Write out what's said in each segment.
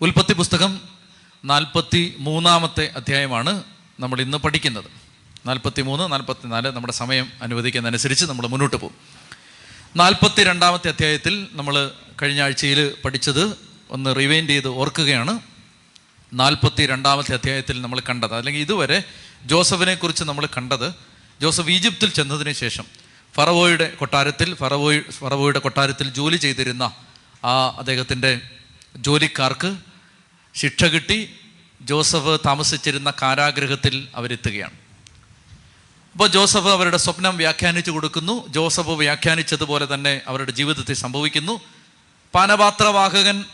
ഉൽപ്പത്തി പുസ്തകം നാൽപ്പത്തി മൂന്നാമത്തെ അധ്യായമാണ് നമ്മൾ ഇന്ന് പഠിക്കുന്നത്. നാൽപ്പത്തി മൂന്ന് നാൽപ്പത്തി നാല് നമ്മുടെ സമയം അനുവദിക്കുന്നതനുസരിച്ച് നമ്മൾ മുന്നോട്ട് പോകും. നാൽപ്പത്തി രണ്ടാമത്തെ അധ്യായത്തിൽ നമ്മൾ കഴിഞ്ഞ ആഴ്ചയിൽ പഠിച്ചത് ഒന്ന് റിവൈൻഡ് ചെയ്ത് ഓർക്കുകയാണ്. നാൽപ്പത്തി രണ്ടാമത്തെ അധ്യായത്തിൽ നമ്മൾ കണ്ടത്. അല്ലെങ്കിൽ ഇതുവരെ ജോസഫിനെ കുറിച്ച് നമ്മൾ കണ്ടത്. ജോസഫ് ഈജിപ്തിൽ ചെന്നതിന് ശേഷം ഫറവോയുടെ കൊട്ടാരത്തിൽ ഫറവോയ് ഫറവോയുടെ കൊട്ടാരത്തിൽ ജോലി ചെയ്തിരുന്ന ആ അദ്ദേഹത്തിന്റെ ജോലിക്കാർക്ക് ശിക്ഷ കിട്ടി ജോസഫ് താമസിച്ചിരുന്ന കാരാഗ്രഹത്തിൽ അവരെത്തുകയാണ്. അപ്പോൾ ജോസഫ് അവരുടെ സ്വപ്നം വ്യാഖ്യാനിച്ചു കൊടുക്കുന്നു. ജോസഫ് വ്യാഖ്യാനിച്ചതുപോലെ തന്നെ അവരുടെ ജീവിതത്തിൽ സംഭവിക്കുന്നു. പാനപാത്രവാഹകൻ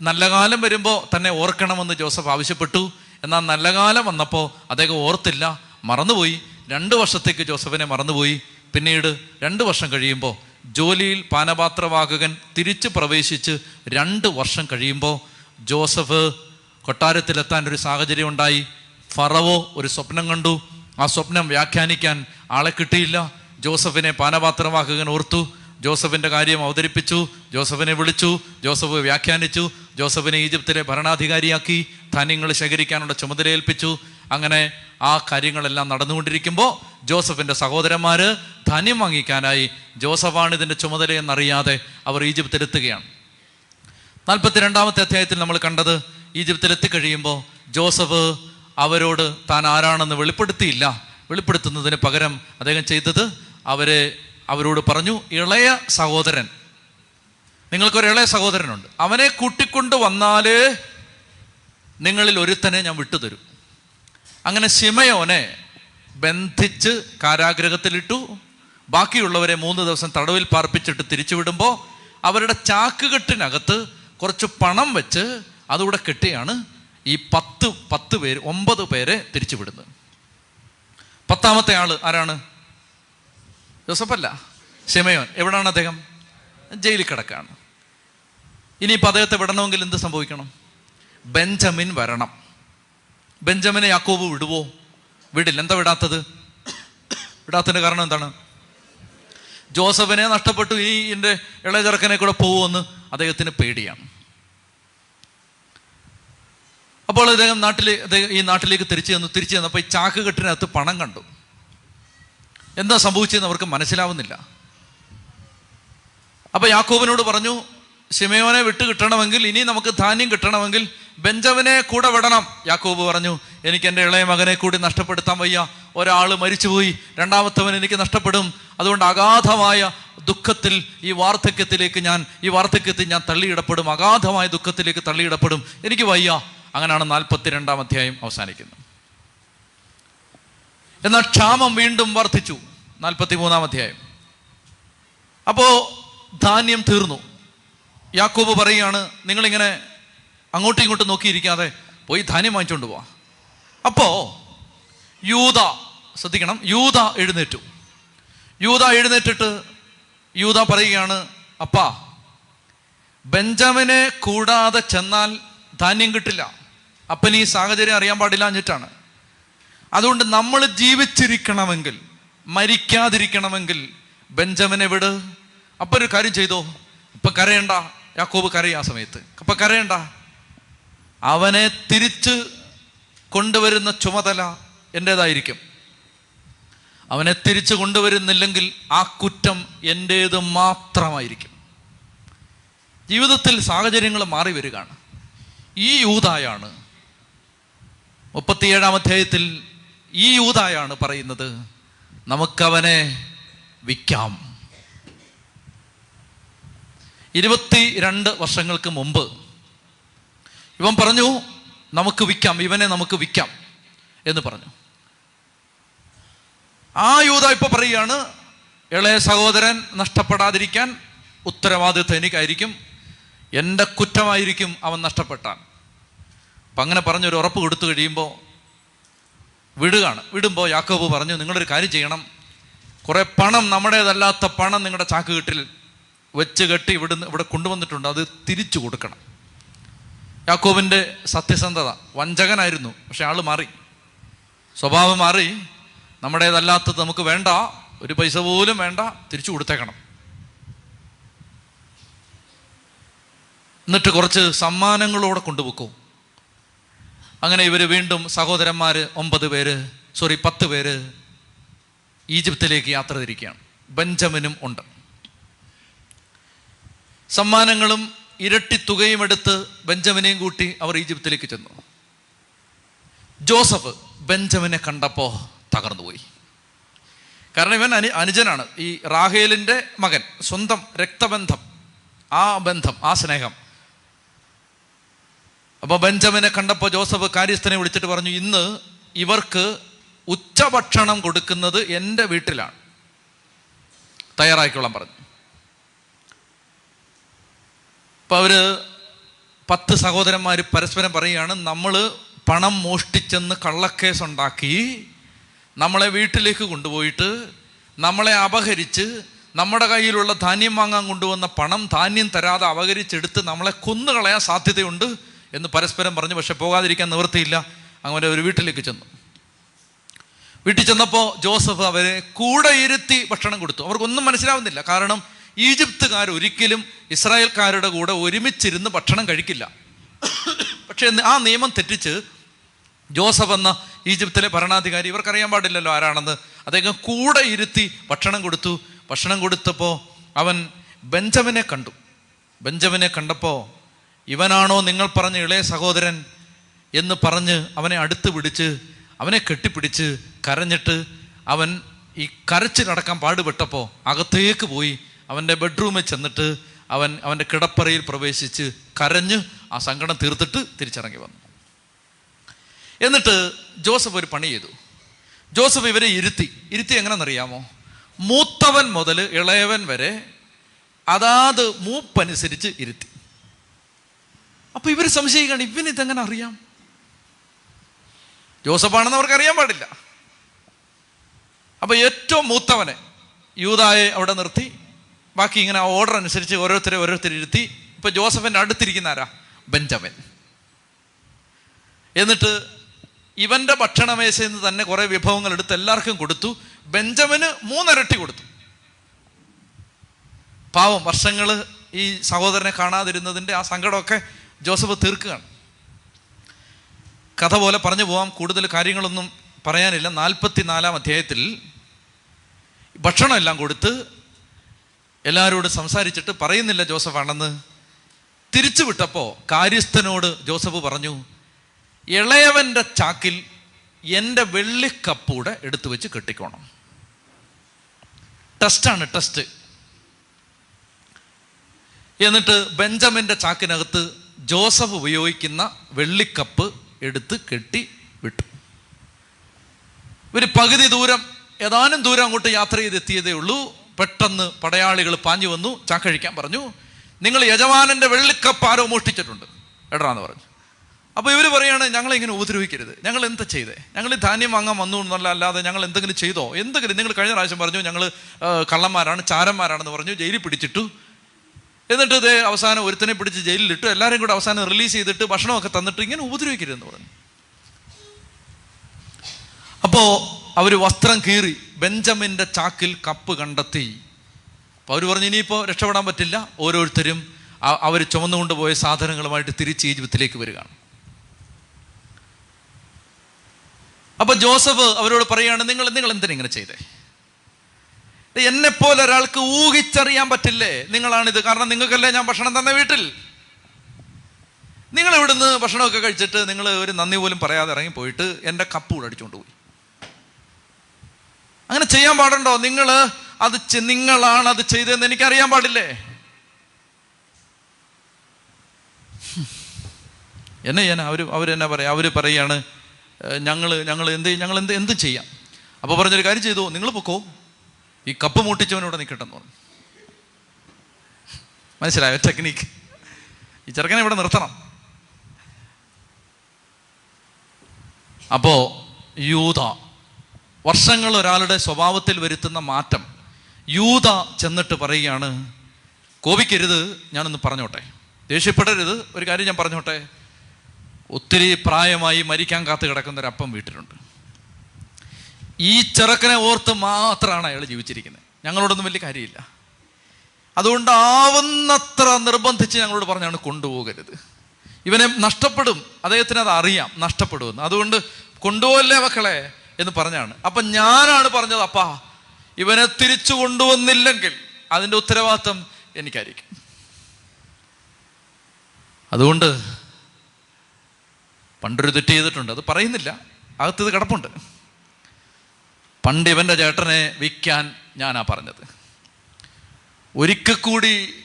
നല്ല കാലം വരുമ്പോൾ തന്നെ ഓർക്കണമെന്ന് ജോസഫ് ആവശ്യപ്പെട്ടു. എന്നാൽ നല്ല കാലം വന്നപ്പോൾ അദ്ദേഹം ഓർത്തില്ല. മറന്നുപോയി. രണ്ട് വർഷത്തേക്ക് ജോസഫിനെ മറന്നുപോയി. പിന്നീട് രണ്ട് വർഷം കഴിയുമ്പോൾ ജോലിയിൽ പാനപാത്രവാഹകൻ തിരിച്ചു പ്രവേശിച്ച് രണ്ട് വർഷം കഴിയുമ്പോൾ ജോസഫ് കൊട്ടാരത്തിലെത്താൻ ഒരു സാഹചര്യം ഉണ്ടായി. ഫറവോ ഒരു സ്വപ്നം കണ്ടു. ആ സ്വപ്നം വ്യാഖ്യാനിക്കാൻ ആളെ കിട്ടിയില്ല. ജോസഫിനെ പാനപാത്രവാഹകൻ ഓർത്തു. ജോസഫിന്റെ കാര്യം അവതരിപ്പിച്ചു. ജോസഫിനെ വിളിച്ചു. ജോസഫ് വ്യാഖ്യാനിച്ചു. ജോസഫിനെ ഈജിപ്തിലെ ഭരണാധികാരിയാക്കി ധാന്യങ്ങൾ ശേഖരിക്കാനുള്ള ചുമതല ഏൽപ്പിച്ചു. അങ്ങനെ ആ കാര്യങ്ങളെല്ലാം നടന്നുകൊണ്ടിരിക്കുമ്പോൾ ജോസഫിന്റെ സഹോദരന്മാർ ധാന്യം വാങ്ങിക്കാനായി ജോസഫാണ് ഇതിന്റെ ചുമതലയെന്നറിയാതെ അവർ ഈജിപ്തിലെത്തുകയാണ്. നാൽപ്പത്തിരണ്ടാമത്തെ അധ്യായത്തിൽ നമ്മൾ കണ്ടത് ഈജിപ്തിലെത്തിക്കഴിയുമ്പോൾ ജോസഫ് അവരോട് താൻ ആരാണെന്ന് വെളിപ്പെടുത്തിയില്ല. വെളിപ്പെടുത്തുന്നതിന് പകരം അദ്ദേഹം ചെയ്തത് അവരെ അവരോട് പറഞ്ഞു ഇളയ സഹോദരൻ നിങ്ങൾക്കൊരു ഇളയ സഹോദരനുണ്ട്. അവനെ കൂട്ടിക്കൊണ്ട് വന്നാൽ നിങ്ങളിൽ ഒരുത്തനെ ഞാൻ വിട്ടുതരും. അങ്ങനെ ശിമയോനെ ബന്ധിച്ച് കാരാഗ്രഹത്തിലിട്ടു. ബാക്കിയുള്ളവരെ മൂന്ന് ദിവസം തടവിൽ പാർപ്പിച്ചിട്ട് തിരിച്ചുവിടുമ്പോൾ അവരുടെ ചാക്കുകെട്ടിനകത്ത് കുറച്ച് പണം വെച്ച് അതുകൂടെ കെട്ടിയാണ് ഈ പത്ത് പത്ത് പേര് ഒമ്പത് പേരെ തിരിച്ചുവിടുന്നത് പത്താമത്തെ ആൾ ആരാണ്? ജോസഫല്ല. ശിമയോൻ. എവിടാണ് അദ്ദേഹം? ജയിലിൽ കിടക്കാണ് ഇനിയിപ്പോൾ അദ്ദേഹത്തെ വിടണമെങ്കിൽ എന്ത് സംഭവിക്കണം? ബെഞ്ചമിൻ വരണം. ബെഞ്ചമിനെ യാക്കോബ് വിടുവോ? വിടില്ല. എന്താ വിടാത്തത്? വിടാത്തതിന്റെ കാരണം എന്താണ്? ജോസഫിനെ നഷ്ടപ്പെട്ടു. ഈ എന്റെ ഇളചെറുക്കനെ കൂടെ പോകുമെന്ന് അദ്ദേഹത്തിന് പേടിയാണ്. അപ്പോൾ അദ്ദേഹം നാട്ടിൽ ഈ നാട്ടിലേക്ക് തിരിച്ചു ചെന്നു. തിരിച്ചു ചെന്നപ്പോൾ ഈ ചാക്ക് കെട്ടിനകത്ത് പണം കണ്ടു. എന്താ സംഭവിച്ചതെന്ന് അവർക്ക് മനസ്സിലാവുന്നില്ല. അപ്പൊ യാക്കൂബിനോട് പറഞ്ഞു ശിമയോനെ വിട്ട് കിട്ടണമെങ്കിൽ ഇനി നമുക്ക് ധാന്യം കിട്ടണമെങ്കിൽ ബെഞ്ചവനെ കൂടെ വിടണം. യാക്കോബ് പറഞ്ഞു എനിക്ക് എന്റെ ഇളയ മകനെ കൂടി നഷ്ടപ്പെടുത്താൻ വയ്യ. ഒരാൾ മരിച്ചുപോയി രണ്ടാമത്തവൻ എനിക്ക് നഷ്ടപ്പെടും. അതുകൊണ്ട് അഗാധമായ ദുഃഖത്തിൽ ഈ വാർദ്ധക്യത്തിലേക്ക് ഞാൻ ഈ വാർദ്ധക്യത്തിൽ ഞാൻ തള്ളിയിടപ്പെടും. അഗാധമായ ദുഃഖത്തിലേക്ക് തള്ളിയിടപ്പെടും. എനിക്ക് വയ്യ. അങ്ങനെയാണ് നാൽപ്പത്തി രണ്ടാം അധ്യായം അവസാനിക്കുന്നത്. എന്നാൽ ക്ഷാമം വീണ്ടും വർദ്ധിച്ചു. നാൽപ്പത്തി മൂന്നാം അധ്യായം. അപ്പോ ധാന്യം തീർന്നു. യാക്കോബ് പറയുകയാണ് നിങ്ങളിങ്ങനെ അങ്ങോട്ടും ഇങ്ങോട്ടും നോക്കിയിരിക്കാതെ പോയി ധാന്യം വാങ്ങിച്ചുകൊണ്ട് പോവാ. അപ്പോൾ യൂത ശ്രദ്ധിക്കണം യൂത എഴുന്നേറ്റു. യൂത എഴുന്നേറ്റിട്ട് യൂത പറയുകയാണ് അപ്പാ ബെഞ്ചമിനെ കൂടാതെ ചെന്നാൽ ധാന്യം കിട്ടില്ല. അപ്പൻ ഈ സാഹചര്യം അറിയാൻ പാടില്ല എന്നിട്ടാണ്. അതുകൊണ്ട് നമ്മൾ ജീവിച്ചിരിക്കണമെങ്കിൽ മരിക്കാതിരിക്കണമെങ്കിൽ ബെഞ്ചമിനെ വിട്. അപ്പൊ ഒരു കാര്യം ചെയ്തോ. ഇപ്പൊ കരയണ്ട. യാക്കോബ് കരയും ആ സമയത്ത്. അപ്പൊ കരയണ്ട. അവനെ തിരിച്ച് കൊണ്ടുവരുന്ന ചുമതല എന്റെതായിരിക്കും അവനെ തിരിച്ചു കൊണ്ടുവരുന്നില്ലെങ്കിൽ ആ കുറ്റം എന്റേത് മാത്രമായിരിക്കും. ജീവിതത്തിൽ സാഹചര്യങ്ങൾ മാറി വരികയാണ്. ഈ യൂതായാണ്. മുപ്പത്തിയേഴാം അധ്യായത്തിൽ ഈ യൂതായാണ് പറയുന്നത് നമുക്കവനെ വിൽക്കാം. ഇരുപത്തി രണ്ട് വർഷങ്ങൾക്ക് മുമ്പ് ഇവൻ പറഞ്ഞു നമുക്ക് വിൽക്കാം ഇവനെ നമുക്ക് വിൽക്കാം എന്ന് പറഞ്ഞു. ആ യൂത ഇപ്പൊ പറയുകയാണ് ഇളയ സഹോദരൻ നഷ്ടപ്പെടാതിരിക്കാൻ ഉത്തരവാദിത്വം എനിക്കായിരിക്കും എന്റെ കുറ്റമായിരിക്കും അവൻ നഷ്ടപ്പെട്ടാൻ. അപ്പം അങ്ങനെ പറഞ്ഞൊരു ഉറപ്പ് കൊടുത്തു കഴിയുമ്പോൾ വിടുകയാണ്. വിടുമ്പോൾ യാക്കോബ് പറഞ്ഞു നിങ്ങളൊരു കാര്യം ചെയ്യണം കുറേ പണം നമ്മുടേതല്ലാത്ത പണം നിങ്ങളുടെ ചാക്കുകെട്ടിൽ വെച്ച് കെട്ടി ഇവിടുന്ന് ഇവിടെ കൊണ്ടുവന്നിട്ടുണ്ട്. അത് തിരിച്ചു കൊടുക്കണം. യാക്കോബിന്റെ സത്യസന്ധത. വഞ്ചകനായിരുന്നു പക്ഷെ ആൾ മാറി. സ്വഭാവം മാറി. നമ്മുടേതല്ലാത്തത് നമുക്ക് വേണ്ട. ഒരു പൈസ പോലും വേണ്ട. തിരിച്ചു കൊടുത്തേക്കണം. എന്നിട്ട് കുറച്ച് സമ്മാനങ്ങളോടെ കൊണ്ടുപോക്കും അങ്ങനെ ഇവർ വീണ്ടും സഹോദരന്മാർ ഒമ്പത് പേര് സോറി പത്ത് പേര് ഈജിപ്തിലേക്ക് യാത്ര തിരിക്കുകയാണ്. ബെഞ്ചമിനും ഉണ്ട്. സമ്മാനങ്ങളും ഇരട്ടി തുകയും എടുത്ത് ബെഞ്ചമിനെയും കൂട്ടി അവർ ഈജിപ്തിലേക്ക് ചെന്നു. ജോസഫ് ബെഞ്ചമിനെ കണ്ടപ്പോൾ തകർന്നുപോയി കാരണം ഇവൻ അനു അനുജനാണ്. ഈ റാഹേലിന്റെ മകൻ സ്വന്തം രക്തബന്ധം ആ ബന്ധം ആ സ്നേഹം. അപ്പോൾ ബെഞ്ചമിനെ കണ്ടപ്പോൾ ജോസഫ് കാര്യസ്ഥനെ വിളിച്ചിട്ട് പറഞ്ഞു ഇന്ന് ഇവർക്ക് ഉച്ചഭക്ഷണം കൊടുക്കുന്നത് എന്റെ വീട്ടിലാണ്. തയ്യാറാക്കിക്കോളാൻ പറഞ്ഞു. അപ്പോൾ അവർ പത്ത് സഹോദരന്മാർ പരസ്പരം പറയുകയാണ് നമ്മൾ പണം മോഷ്ടിച്ചെന്ന് കള്ളക്കേസ് ഉണ്ടാക്കി നമ്മളെ വീട്ടിലേക്ക് കൊണ്ടുപോയിട്ട് നമ്മളെ അപഹരിച്ച് നമ്മുടെ കയ്യിലുള്ള ധാന്യം വാങ്ങാൻ കൊണ്ടുവന്ന പണം ധാന്യം തരാതെ അപഹരിച്ചെടുത്ത് നമ്മളെ കൊന്നുകളയാൻ സാധ്യതയുണ്ട് എന്ന് പരസ്പരം പറഞ്ഞു. പക്ഷെ പോകാതിരിക്കാൻ നിവൃത്തിയില്ല. അങ്ങനെ ഒരു വീട്ടിലേക്ക് ചെന്നു. വീട്ടിൽ ചെന്നപ്പോൾ ജോസഫ് അവരെ കൂടെ ഇരുത്തി ഭക്ഷണം കൊടുത്തു. അവർക്കൊന്നും മനസ്സിലാവുന്നില്ല. കാരണം ഈജിപ്തുകാർ ഒരിക്കലും ഇസ്രായേൽക്കാരുടെ കൂടെ ഒരുമിച്ചിരുന്ന് ഭക്ഷണം കഴിക്കില്ല. പക്ഷേ ആ നിയമം തെറ്റിച്ച് ജോസഫ് എന്ന ഈജിപ്തിലെ ഭരണാധികാരി ഇവർക്കറിയാൻ പാടില്ലല്ലോ ആരാണെന്ന് അദ്ദേഹം കൂടെ ഇരുത്തി ഭക്ഷണം കൊടുത്തു. ഭക്ഷണം കൊടുത്തപ്പോൾ അവൻ ബെഞ്ചമിനെ കണ്ടു. ബെഞ്ചമിനെ കണ്ടപ്പോൾ ഇവനാണോ നിങ്ങൾ പറഞ്ഞ ഇളയ സഹോദരൻ എന്ന് പറഞ്ഞ് അവനെ അടുത്ത് പിടിച്ച് അവനെ കെട്ടിപ്പിടിച്ച് കരഞ്ഞിട്ട് അവൻ ഈ കരച്ചിലടക്കാൻ പാടുപെട്ടപ്പോൾ അകത്തേക്ക് പോയി അവന്റെ ബെഡ്റൂമിൽ ചെന്നിട്ട് അവൻ അവന്റെ കിടപ്പറയിൽ പ്രവേശിച്ച് കരഞ്ഞ് ആ സങ്കടം തീർത്തിട്ട് തിരിച്ചിറങ്ങി വന്നു. എന്നിട്ട് ജോസഫ് ഒരു പണി ചെയ്തു. ജോസഫ് ഇവരെ ഇരുത്തി. ഇരുത്തി എങ്ങനെയെന്നറിയാമോ? മൂത്തവൻ മുതൽ ഇളയവൻ വരെ അതാത് മൂപ്പനുസരിച്ച് ഇരുത്തി. അപ്പോൾ ഇവർ സംശയിക്കുകയാണ് ഇവന് ഇതെങ്ങനെ അറിയാം? ജോസഫാണെന്ന് അവർക്ക് അറിയാൻ പാടില്ല. അപ്പോൾ ഏറ്റവും മൂത്തവനെ യൂതായെ അവിടെ നിർത്തി. ബാക്കി ഇങ്ങനെ ആ ഓർഡർ അനുസരിച്ച് ഓരോരുത്തരെ ഓരോരുത്തരെ ഇരുത്തി. ഇപ്പൊ ജോസഫിന്റെ അടുത്തിരിക്കുന്ന ആരാ? ബെഞ്ചമിൻ. എന്നിട്ട് ഇവന്റെ ഭക്ഷണമേശയിൽ നിന്ന് തന്നെ കുറേ വിഭവങ്ങൾ എടുത്ത് എല്ലാവർക്കും കൊടുത്തു. ബെഞ്ചമിന് മൂന്നരട്ടി കൊടുത്തു. പാവം വർഷങ്ങൾ ഈ സഹോദരനെ കാണാതിരുന്നതിന്റെ ആ സങ്കടമൊക്കെ ജോസഫ് തീർക്കുകയാണ്. കഥ പോലെ പറഞ്ഞു പോവാം കൂടുതൽ കാര്യങ്ങളൊന്നും പറയാനില്ല. നാൽപ്പത്തി നാലാം അധ്യായത്തിൽ ഭക്ഷണമെല്ലാം കൊടുത്ത് എല്ലാവരോടും സംസാരിച്ചിട്ട് പറയുന്നില്ല ജോസഫ് ആണെന്ന് തിരിച്ചു വിട്ടപ്പോൾ കാര്യസ്ഥനോട് ജോസഫ് പറഞ്ഞു ഇളയവന്റെ ചാക്കിൽ എന്റെ വെള്ളിക്കപ്പൂടെ എടുത്തു വെച്ച് കെട്ടിക്കോണം. ടെസ്റ്റാണ് ടെസ്റ്റ്. എന്നിട്ട് ബെഞ്ചമിന്റെ ചാക്കിനകത്ത് ജോസഫ് ഉപയോഗിക്കുന്ന വെള്ളിക്കപ്പ് എടുത്ത് കെട്ടി വിട്ടു. ഒരു പകുതി ദൂരം ഏതാനും ദൂരം അങ്ങോട്ട് യാത്ര ചെയ്തെത്തിയതേ ഉള്ളൂ. പെട്ടെന്ന് പടയാളികൾ പാഞ്ഞു വന്നു ചാക്കഴിക്കാൻ പറഞ്ഞു. നിങ്ങൾ യജമാനന്റെ വെള്ളിക്കപ്പ് ആരോ മോഷ്ടിച്ചിട്ടുണ്ട് എടാന്ന് പറഞ്ഞു. അപ്പോൾ ഇവർ പറയാണ് ഞങ്ങളെ ഇങ്ങനെ ഉപദ്രവിക്കരുത്. ഞങ്ങൾ എന്താ ചെയ്തേ? ഞങ്ങൾ ധാന്യം വാങ്ങാൻ വന്നു എന്നല്ല അല്ലാതെ ഞങ്ങൾ എന്തെങ്കിലും ചെയ്തോ? എന്തെങ്കിലും നിങ്ങൾ കഴിഞ്ഞ പ്രാവശ്യം പറഞ്ഞു ഞങ്ങൾ കള്ളന്മാരാണ് ചാരന്മാരാണെന്ന് പറഞ്ഞു ജയിലിൽ പിടിച്ചിട്ടു. എന്നിട്ട് ഇതേ അവസാനം ഒരുത്തനെ പിടിച്ച് ജയിലിലിട്ടു എല്ലാവരും കൂടെ അവസാനം റിലീസ് ചെയ്തിട്ട് ഭക്ഷണമൊക്കെ തന്നിട്ട് ഇങ്ങനെ ഉപദ്രവിക്കരുതെന്ന് പറഞ്ഞു. അപ്പോ അവർ വസ്ത്രം കീറി ബെഞ്ചമിന്റെ ചാക്കിൽ കപ്പ് കണ്ടെത്തി. അപ്പോൾ അവർ പറഞ്ഞു ഇനിയിപ്പോൾ രക്ഷപ്പെടാൻ പറ്റില്ല. ഓരോരുത്തരും അവർ ചുമന്നുകൊണ്ട് പോയ സാധനങ്ങളുമായിട്ട് തിരിച്ച് ഈജിപ്തിലേക്ക് വരികയാണ്. അപ്പൊ ജോസഫ് അവരോട് പറയുകയാണ് നിങ്ങൾ നിങ്ങൾ എന്തിനാ ഇങ്ങനെ ചെയ്തേ? എന്നെ പോലെ ഒരാൾക്ക് ഊഹിച്ചറിയാൻ പറ്റില്ലേ? നിങ്ങളാണിത്. കാരണം നിങ്ങൾക്കല്ലേ ഞാൻ ഭക്ഷണം തന്ന വീട്ടിൽ? നിങ്ങൾ ഇവിടുന്ന് ഭക്ഷണമൊക്കെ കഴിച്ചിട്ട് നിങ്ങൾ ഒരു നന്ദി പോലും പറയാതെ ഇറങ്ങി പോയിട്ട് എന്റെ കപ്പ് കൂടെ അടിച്ചുകൊണ്ട് പോയി. അങ്ങനെ ചെയ്യാൻ പാടുണ്ടോ? നിങ്ങൾ അത് നിങ്ങളാണ് അത് ചെയ്തതെന്ന് എനിക്കറിയാൻ പാടില്ലേ? എന്നെ ഞാൻ അവർ അവരെന്നാ പറയാ? അവർ പറയാണ് ഞങ്ങൾ ഞങ്ങൾ എന്ത് ഞങ്ങൾ എന്ത് എന്ത് ചെയ്യാം? അപ്പോൾ പറഞ്ഞൊരു കാര്യം ചെയ്തു. നിങ്ങൾ പൊക്കോ. ഈ കപ്പ് മൂട്ടിച്ചവനോട് നിൽക്കട്ടെ പറഞ്ഞു. മനസ്സിലായോ ടെക്നീക്ക് ഈ ചെറുക്കനെ ഇവിടെ നിർത്തണം. അപ്പോ യൂത വർഷങ്ങൾ ഒരാളുടെ സ്വഭാവത്തിൽ വരുത്തുന്ന മാറ്റം. യൂത ചെന്നിട്ട് പറയുകയാണ് കോപിക്കരുത് ഞാനൊന്ന് പറഞ്ഞോട്ടെ. ദേഷ്യപ്പെടരുത് ഒരു കാര്യം ഞാൻ പറഞ്ഞോട്ടെ. ഒത്തിരി പ്രായമായി മരിക്കാൻ കാത്തു കിടക്കുന്ന ഒരു അപ്പം വീട്ടിലുണ്ട്. ഈ ചെറുക്കനെ ഓർത്ത് മാത്രമാണ് അയാൾ ജീവിച്ചിരിക്കുന്നത്. ഞങ്ങളോടൊന്നും വലിയ കാര്യമില്ല. അതുകൊണ്ട് ആവുന്നത്ര നിർബന്ധിച്ച് ഞങ്ങളോട് പറഞ്ഞാണ് കൊണ്ടുപോകരുത്. ഇവനെ നഷ്ടപ്പെടും. അദ്ദേഹത്തിന് അത് അറിയാം നഷ്ടപ്പെടുമെന്ന്. അതുകൊണ്ട് കൊണ്ടുപോകല്ലേ മക്കളെ? എന്ന് പറഞ്ഞാണ്. അപ്പം ഞാനാണ് പറഞ്ഞത് അപ്പാ ഇവനെ തിരിച്ചു കൊണ്ടുവന്നില്ലെങ്കിൽ അതിന്റെ ഉത്തരവാദിത്വം എനിക്കായിരിക്കും. അതുകൊണ്ട് പണ്ടൊരു തെറ്റ് ചെയ്തിട്ടുണ്ട്. അത് പറയുന്നില്ല. അകത്തത് കിടപ്പുണ്ട്. പണ്ട് ഇവന്റെ ചേട്ടനെ വിൽക്കാൻ ഞാനാ പറഞ്ഞത്. ഒരിക്കൽ കൂടി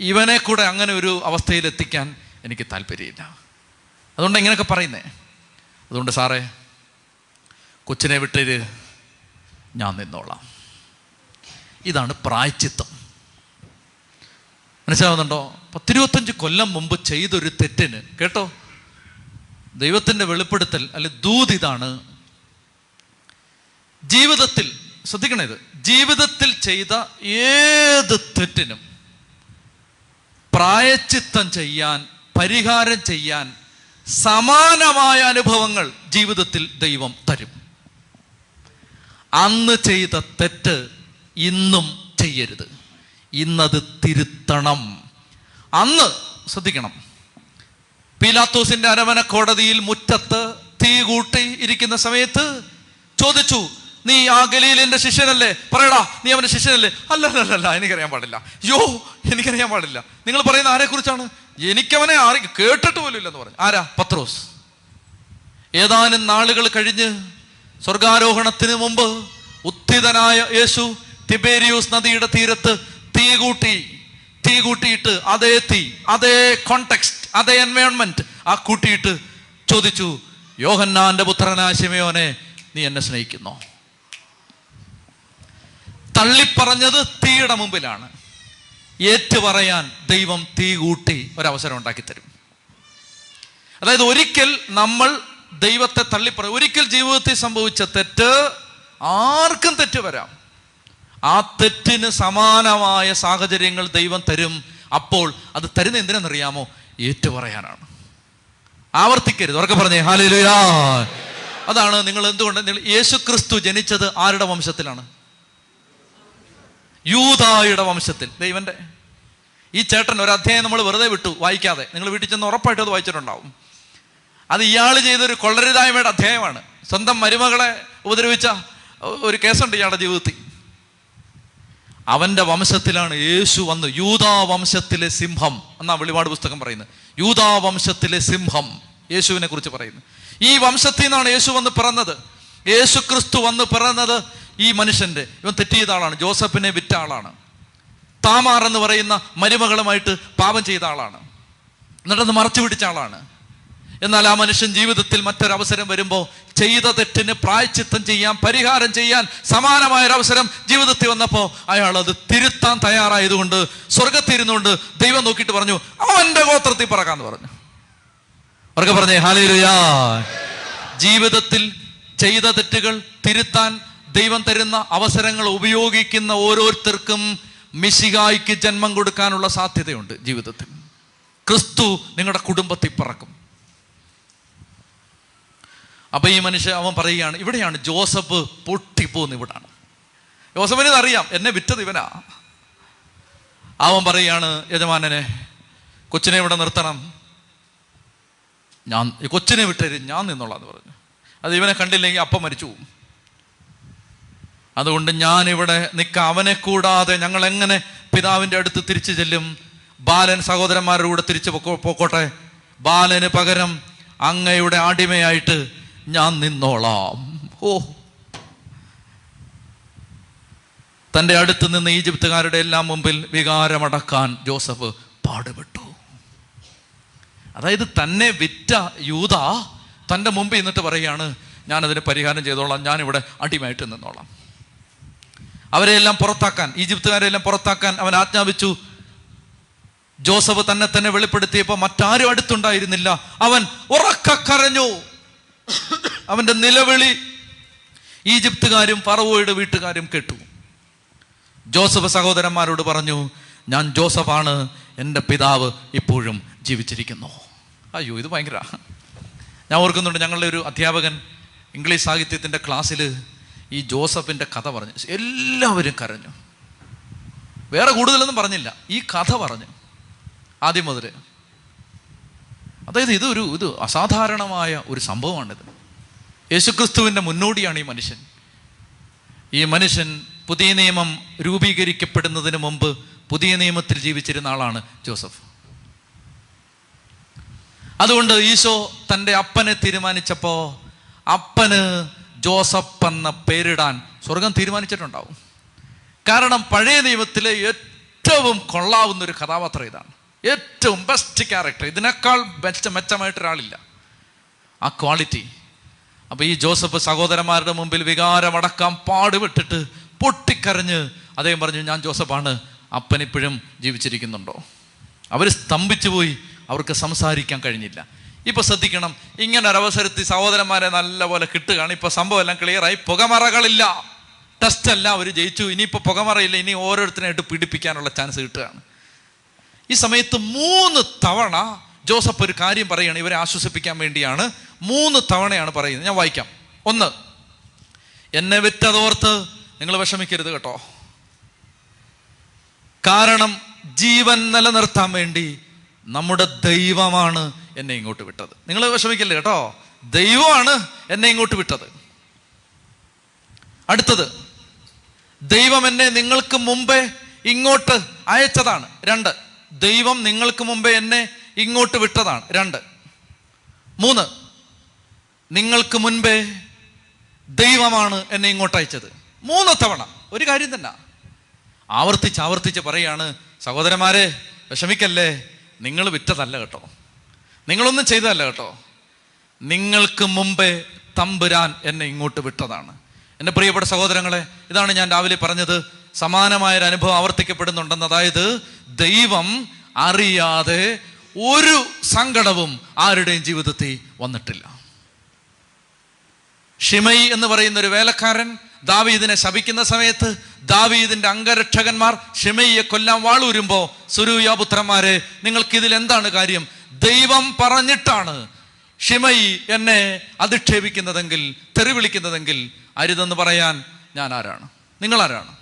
ഇവനെ കൂടെ അങ്ങനെ ഒരു അവസ്ഥയിൽ എത്തിക്കാൻ എനിക്ക് താല്പര്യമില്ല. അതുകൊണ്ട് ഇങ്ങനെയൊക്കെ പറയുന്നേ. അതുകൊണ്ട് സാറേ കൊച്ചിനെ വിട്ടത് ഞാൻ നിന്നോളാം. ഇതാണ് പ്രായച്ചിത്തം. മനസ്സിലാവുന്നുണ്ടോ? പത്തിരുപത്തഞ്ച് കൊല്ലം മുമ്പ് ചെയ്തൊരു തെറ്റിന് കേട്ടോ? ദൈവത്തിന്റെ വെളിപ്പെടുത്തൽ അല്ലെ ദൂത് ഇതാണ്. ജീവിതത്തിൽ ശ്രദ്ധിക്കണേ ഇത്. ജീവിതത്തിൽ ചെയ്ത ഏത് തെറ്റിനും പ്രായച്ചിത്തം ചെയ്യാൻ പരിഹാരം ചെയ്യാൻ സമാനമായ അനുഭവങ്ങൾ ജീവിതത്തിൽ ദൈവം തരും. അന്ന് ചെയ്ത തെറ്റ് ഇന്നും ചെയ്യരുത്. ഇന്നത് തിരുത്തണം. അന്ന് ശ്രദ്ധിക്കണം. പീലാത്തോസിന്റെ അരമന കോടതിയിൽ മുറ്റത്ത് തീ കൂട്ടി ഇരിക്കുന്ന സമയത്ത് ചോദിച്ചു നീ ആ ഗലീലിന്റെ ശിഷ്യനല്ലേ? പറയടാ നീ അവന്റെ ശിഷ്യനല്ലേ? അല്ല അല്ല അല്ല എനിക്കറിയാൻ പാടില്ല. യോ എനിക്കറിയാൻ പാടില്ല. നിങ്ങൾ പറയുന്ന ആരെ കുറിച്ചാണ് എനിക്കവനെ ആരെ കേട്ടിട്ട് പോലും ഇല്ലെന്ന് പറഞ്ഞു. ആരാ? പത്രോസ്. ഏതാനും നാളുകൾ കഴിഞ്ഞ് സ്വർഗാരോഹണത്തിന് മുമ്പ് ഉത്ഥിതനായ യേശു തിബേരിയൂസ് നദിയുടെ തീരത്ത് തീ കൂട്ടി തീ കൂട്ടിയിട്ട് അതേ തീ അതേ കോണ്ടെക്സ്റ്റ് അതേ എൻവയോൺമെന്റ് ആ കൂട്ടിയിട്ട് ചോദിച്ചു യോഹന്നാന്റെ പുത്രനായ ശിമയോനെ നീ എന്നെ സ്നേഹിക്കുന്നു. തള്ളിപ്പറഞ്ഞത് തീയുടെ മുമ്പിലാണ്. ഏറ്റു പറയാൻ ദൈവം തീ കൂട്ടി ഒരവസരം ഉണ്ടാക്കി തരും അതായത് ഒരിക്കൽ നമ്മൾ ദൈവത്തെ തള്ളിപ്പറ ഒരിക്കൽ ജീവിതത്തിൽ സംഭവിച്ച തെറ്റ് ആർക്കും തെറ്റ് വരാം. ആ തെറ്റിന് സമാനമായ സാഹചര്യങ്ങൾ ദൈവം തരും. അപ്പോൾ അത് തരുന്ന എന്തിനെന്നറിയാമോ? ഏറ്റു പറയാനാണ് ആവർത്തിക്കരുത് ഉറക്കെ പറഞ്ഞേ ഹാലുയാ അതാണ് നിങ്ങൾ എന്തുകൊണ്ട് നിങ്ങൾ യേശു ക്രിസ്തു ജനിച്ചത് ആരുടെ വംശത്തിലാണ്? യൂതായുടെ വംശത്തിൽ. ദൈവന്റെ. ഈ ചേട്ടൻ ഒരു അധ്യായം നമ്മൾ വെറുതെ വിട്ടു വായിക്കാതെ. നിങ്ങൾ വീട്ടിൽ ചെന്ന് ഉറപ്പായിട്ടും അത് വായിച്ചിട്ടുണ്ടാവും. അത് ഇയാൾ ചെയ്തൊരു കൊള്ളരുതായ്മയുടെ അധ്യായമാണ്. സ്വന്തം മരുമകളെ ഉപദ്രവിച്ച ഒരു കേസുണ്ട് ഇയാളുടെ ജീവിതത്തിൽ. അവന്റെ വംശത്തിലാണ് യേശു വന്ന് യൂതാ വംശത്തിലെ സിംഹം എന്നാ വെളിപാട് പുസ്തകം പറയുന്നത്. യൂതാ വംശത്തിലെ സിംഹം യേശുവിനെ കുറിച്ച് പറയുന്നു. ഈ വംശത്തിൽ നിന്നാണ് യേശു വന്ന് പിറന്നത്. യേശു ക്രിസ്തു വന്ന് പിറന്നത് ഈ മനുഷ്യന്റെ ഇവൻ തെറ്റിയ ആളാണ് ജോസഫിനെ വിറ്റ ആളാണ്. താമാർ എന്ന് പറയുന്ന മരുമകളുമായിട്ട് പാപം ചെയ്ത ആളാണ്. എന്നിട്ടത് മറച്ചു പിടിച്ച ആളാണ്. എന്നാൽ ആ മനുഷ്യൻ ജീവിതത്തിൽ മറ്റൊരവസരം വരുമ്പോൾ ചെയ്ത തെറ്റിന് പ്രായച്ചിത്തം ചെയ്യാൻ പരിഹാരം ചെയ്യാൻ സമാനമായൊരവസരം ജീവിതത്തിൽ വന്നപ്പോൾ അയാൾ അത് തിരുത്താൻ തയ്യാറായതുകൊണ്ട് സ്വർഗത്തിരുന്നുകൊണ്ട് ദൈവം നോക്കിയിട്ട് പറഞ്ഞു അവന്റെ ഗോത്രത്തിൽ പറക്കാന്ന് പറഞ്ഞു. അവർക്ക് പറഞ്ഞേ ഹാലേലുയാ. ജീവിതത്തിൽ ചെയ്ത തെറ്റുകൾ തിരുത്താൻ ദൈവം തരുന്ന അവസരങ്ങൾ ഉപയോഗിക്കുന്ന ഓരോരുത്തർക്കും മിശികായിക്ക് ജന്മം കൊടുക്കാനുള്ള സാധ്യതയുണ്ട് ജീവിതത്തിൽ. ക്രിസ്തു നിങ്ങളുടെ കുടുംബത്തിൽ പറക്കും. അപ്പൊ ഈ മനുഷ്യൻ അവൻ പറയുകയാണ് ഇവിടെയാണ് ജോസഫ് പൊട്ടിപ്പോന്ന് ഇവിടാണ്. ജോസഫിന് അറിയാം എന്നെ വിറ്റത് ഇവനാ. അവൻ പറയുകയാണ് യജമാനനെ കൊച്ചിനെ ഇവിടെ നിർത്തണം. ഞാൻ കൊച്ചിനെ വിട്ടേര് ഞാൻ നിന്നോളാന്ന് പറഞ്ഞു. അത് ഇവനെ കണ്ടില്ലെങ്കിൽ അപ്പം മരിച്ചു പോകും അതുകൊണ്ട് ഞാൻ ഇവിടെ നിൽക്കാം. അവനെ കൂടാതെ ഞങ്ങൾ എങ്ങനെ പിതാവിന്റെ അടുത്ത് തിരിച്ചു ചെല്ലും? ബാലൻ സഹോദരന്മാരുടെ കൂടെ തിരിച്ചു പൊക്കോ പോക്കോട്ടെ? ബാലന് പകരം അങ്ങയുടെ അടിമയായിട്ട് ഞാൻ നിന്നോളാം. ഓ തന്റെ അടുത്ത് നിന്ന് ഈജിപ്തുകാരുടെ എല്ലാം മുമ്പിൽ വികാരമടക്കാൻ ജോസഫ് പാടുപെട്ടു. അതായത് തന്നെ വിറ്റ യൂത തന്റെ മുമ്പിൽ നിന്നിട്ട് പറയുകയാണ് ഞാനതിന് പരിഹാരം ചെയ്തോളാം. ഞാനിവിടെ അടിമയായിട്ട് നിന്നോളാം. അവരെയെല്ലാം പുറത്താക്കാൻ ഈജിപ്തുകാരെ എല്ലാം പുറത്താക്കാൻ അവൻ ആജ്ഞാപിച്ചു. ജോസഫ് തന്നെ തന്നെ വെളിപ്പെടുത്തിയപ്പോൾ മറ്റാരും അടുത്തുണ്ടായിരുന്നില്ല. അവൻ ഉറക്ക കരഞ്ഞു. അവന്റെ നിലവിളി ഈജിപ്തുകാരും പറവോയുടെ വീട്ടുകാരും കേട്ടു. ജോസഫ് സഹോദരന്മാരോട് പറഞ്ഞു ഞാൻ ജോസഫാണ് എന്റെ പിതാവ് ഇപ്പോഴും ജീവിച്ചിരിക്കുന്നു. അയ്യോ ഇത് ഭയങ്കര. ഞാൻ ഓർക്കുന്നുണ്ട് ഞങ്ങളുടെ ഒരു അധ്യാപകൻ ഇംഗ്ലീഷ് സാഹിത്യത്തിന്റെ ക്ലാസ്സിൽ ഈ ജോസഫിന്റെ കഥ പറഞ്ഞു. എല്ലാവരും കരഞ്ഞു. വേറെ കൂടുതലൊന്നും പറഞ്ഞില്ല. ഈ കഥ പറഞ്ഞു. ആദ്യം മുതൽ അതായത് ഇതൊരു ഇത് അസാധാരണമായ ഒരു സംഭവമാണിത്. യേശുക്രിസ്തുവിന്റെ മുന്നോടിയാണ് ഈ മനുഷ്യൻ. ഈ മനുഷ്യൻ പുതിയ നിയമം രൂപീകരിക്കപ്പെടുന്നതിന് മുമ്പ് പുതിയ നിയമത്തിൽ ജീവിച്ചിരുന്ന ആളാണ് ജോസഫ്. അതുകൊണ്ട് ഈശോ തന്റെ അപ്പനെ തീരുമാനിച്ചപ്പോൾ അപ്പന് ജോസഫ് എന്ന പേരിടാൻ സ്വർഗം തീരുമാനിച്ചിട്ടുണ്ടാവും. കാരണം പഴയ നിയമത്തിലെ ഏറ്റവും കൊള്ളാവുന്ന ഒരു കഥാപാത്രം ഇതാണ്. ഏറ്റവും ബെസ്റ്റ് ക്യാരക്ടർ ഇതിനേക്കാൾ മെച്ച മെച്ചമായിട്ട് ഒരാളില്ല ആ ക്വാളിറ്റി അപ്പോൾ ഈ ജോസഫ് സഹോദരന്മാരുടെ മുമ്പിൽ വികാരമടക്കാൻ പാടുപെട്ടിട്ട് പൊട്ടിക്കരഞ്ഞ് അദ്ദേഹം പറഞ്ഞു ഞാൻ ജോസഫാണ്. അപ്പനിപ്പോഴും ജീവിച്ചിരിക്കുന്നുണ്ടോ? അവർ സ്തംഭിച്ചു പോയി. അവർക്ക് സംസാരിക്കാൻ കഴിഞ്ഞില്ല. ഇപ്പോൾ ശ്രദ്ധിക്കണം. ഇങ്ങനെ ഒരവസരത്തിൽ സഹോദരന്മാരെ നല്ലപോലെ കിട്ടുകയാണ്. ഇപ്പൊ സംഭവം എല്ലാം ക്ലിയറായി പുകമറകളില്ല. ടെസ്റ്റ് എല്ലാം അവർ ജയിച്ചു. ഇനിയിപ്പോൾ പുകമറയില്ല. ഇനി ഓരോരുത്തരായിട്ട് പീഡിപ്പിക്കാനുള്ള ചാൻസ് കിട്ടുകയാണ്. ഈ സമയത്ത് മൂന്ന് തവണ ജോസഫ് ഒരു കാര്യം പറയുകയാണ് ഇവരെ ആശ്വസിപ്പിക്കാൻ വേണ്ടിയാണ്. മൂന്ന് തവണയാണ് പറയുന്നത്. ഞാൻ വായിക്കാം. ഒന്ന് എന്നെ വിറ്റതോർത്ത് നിങ്ങൾ വിഷമിക്കരുത് കേട്ടോ. കാരണം ജീവൻ നിലനിർത്താൻ വേണ്ടി നമ്മുടെ ദൈവമാണ് എന്നെ ഇങ്ങോട്ട് വിട്ടത്. നിങ്ങൾ വിഷമിക്കല്ലേ കേട്ടോ? ദൈവമാണ് എന്നെ ഇങ്ങോട്ട് വിട്ടത്. അടുത്തത് ദൈവം എന്നെ നിങ്ങൾക്ക് മുമ്പേ ഇങ്ങോട്ട് അയച്ചതാണ്. രണ്ട് ദൈവം നിങ്ങൾക്ക് മുമ്പേ എന്നെ ഇങ്ങോട്ട് വിട്ടതാണ്. രണ്ട്. മൂന്ന്. നിങ്ങൾക്ക് മുൻപേ ദൈവമാണ് എന്നെ ഇങ്ങോട്ട് അയച്ചത്. മൂന്ന് തവണ. ഒരു കാര്യം തന്നെ. ആവർത്തിച്ച് ആവർത്തിച്ച് പറയാണ് സഹോദരന്മാരെ വിഷമിക്കല്ലേ? നിങ്ങൾ വിറ്റതല്ല കേട്ടോ. നിങ്ങളൊന്നും ചെയ്തതല്ല കേട്ടോ. നിങ്ങൾക്ക് മുമ്പേ തമ്പുരാൻ എന്നെ ഇങ്ങോട്ട് വിട്ടതാണ്. എന്റെ പ്രിയപ്പെട്ട സഹോദരങ്ങളെ ഇതാണ് ഞാൻ രാവിലെ പറഞ്ഞത്. സമാനമായൊരു അനുഭവം ആവർത്തിക്കപ്പെടുന്നുണ്ടെന്ന്. അതായത് ദൈവം അറിയാതെ ഒരു സങ്കടവും ആരുടെയും ജീവിതത്തിൽ വന്നിട്ടില്ല. ഷിമൈ എന്ന് പറയുന്ന ഒരു വേലക്കാരൻ ദാവീദിനെ ശപിക്കുന്ന സമയത്ത് ദാവീദിന്റെ അംഗരക്ഷകന്മാർ ഷിമയിയെ കൊല്ലാൻ വാളൂരുമ്പോ സുരൂയാപുത്രന്മാരെ നിങ്ങൾക്ക് ഇതിൽ എന്താണ് കാര്യം? ദൈവം പറഞ്ഞിട്ടാണ് ഷിമയി എന്നെ അധിക്ഷേപിക്കുന്നതെങ്കിൽ തെറിവിളിക്കുന്നതെങ്കിൽ അരുതെന്ന് പറയാൻ ഞാൻ ആരാണ്? നിങ്ങൾ ആരാണ്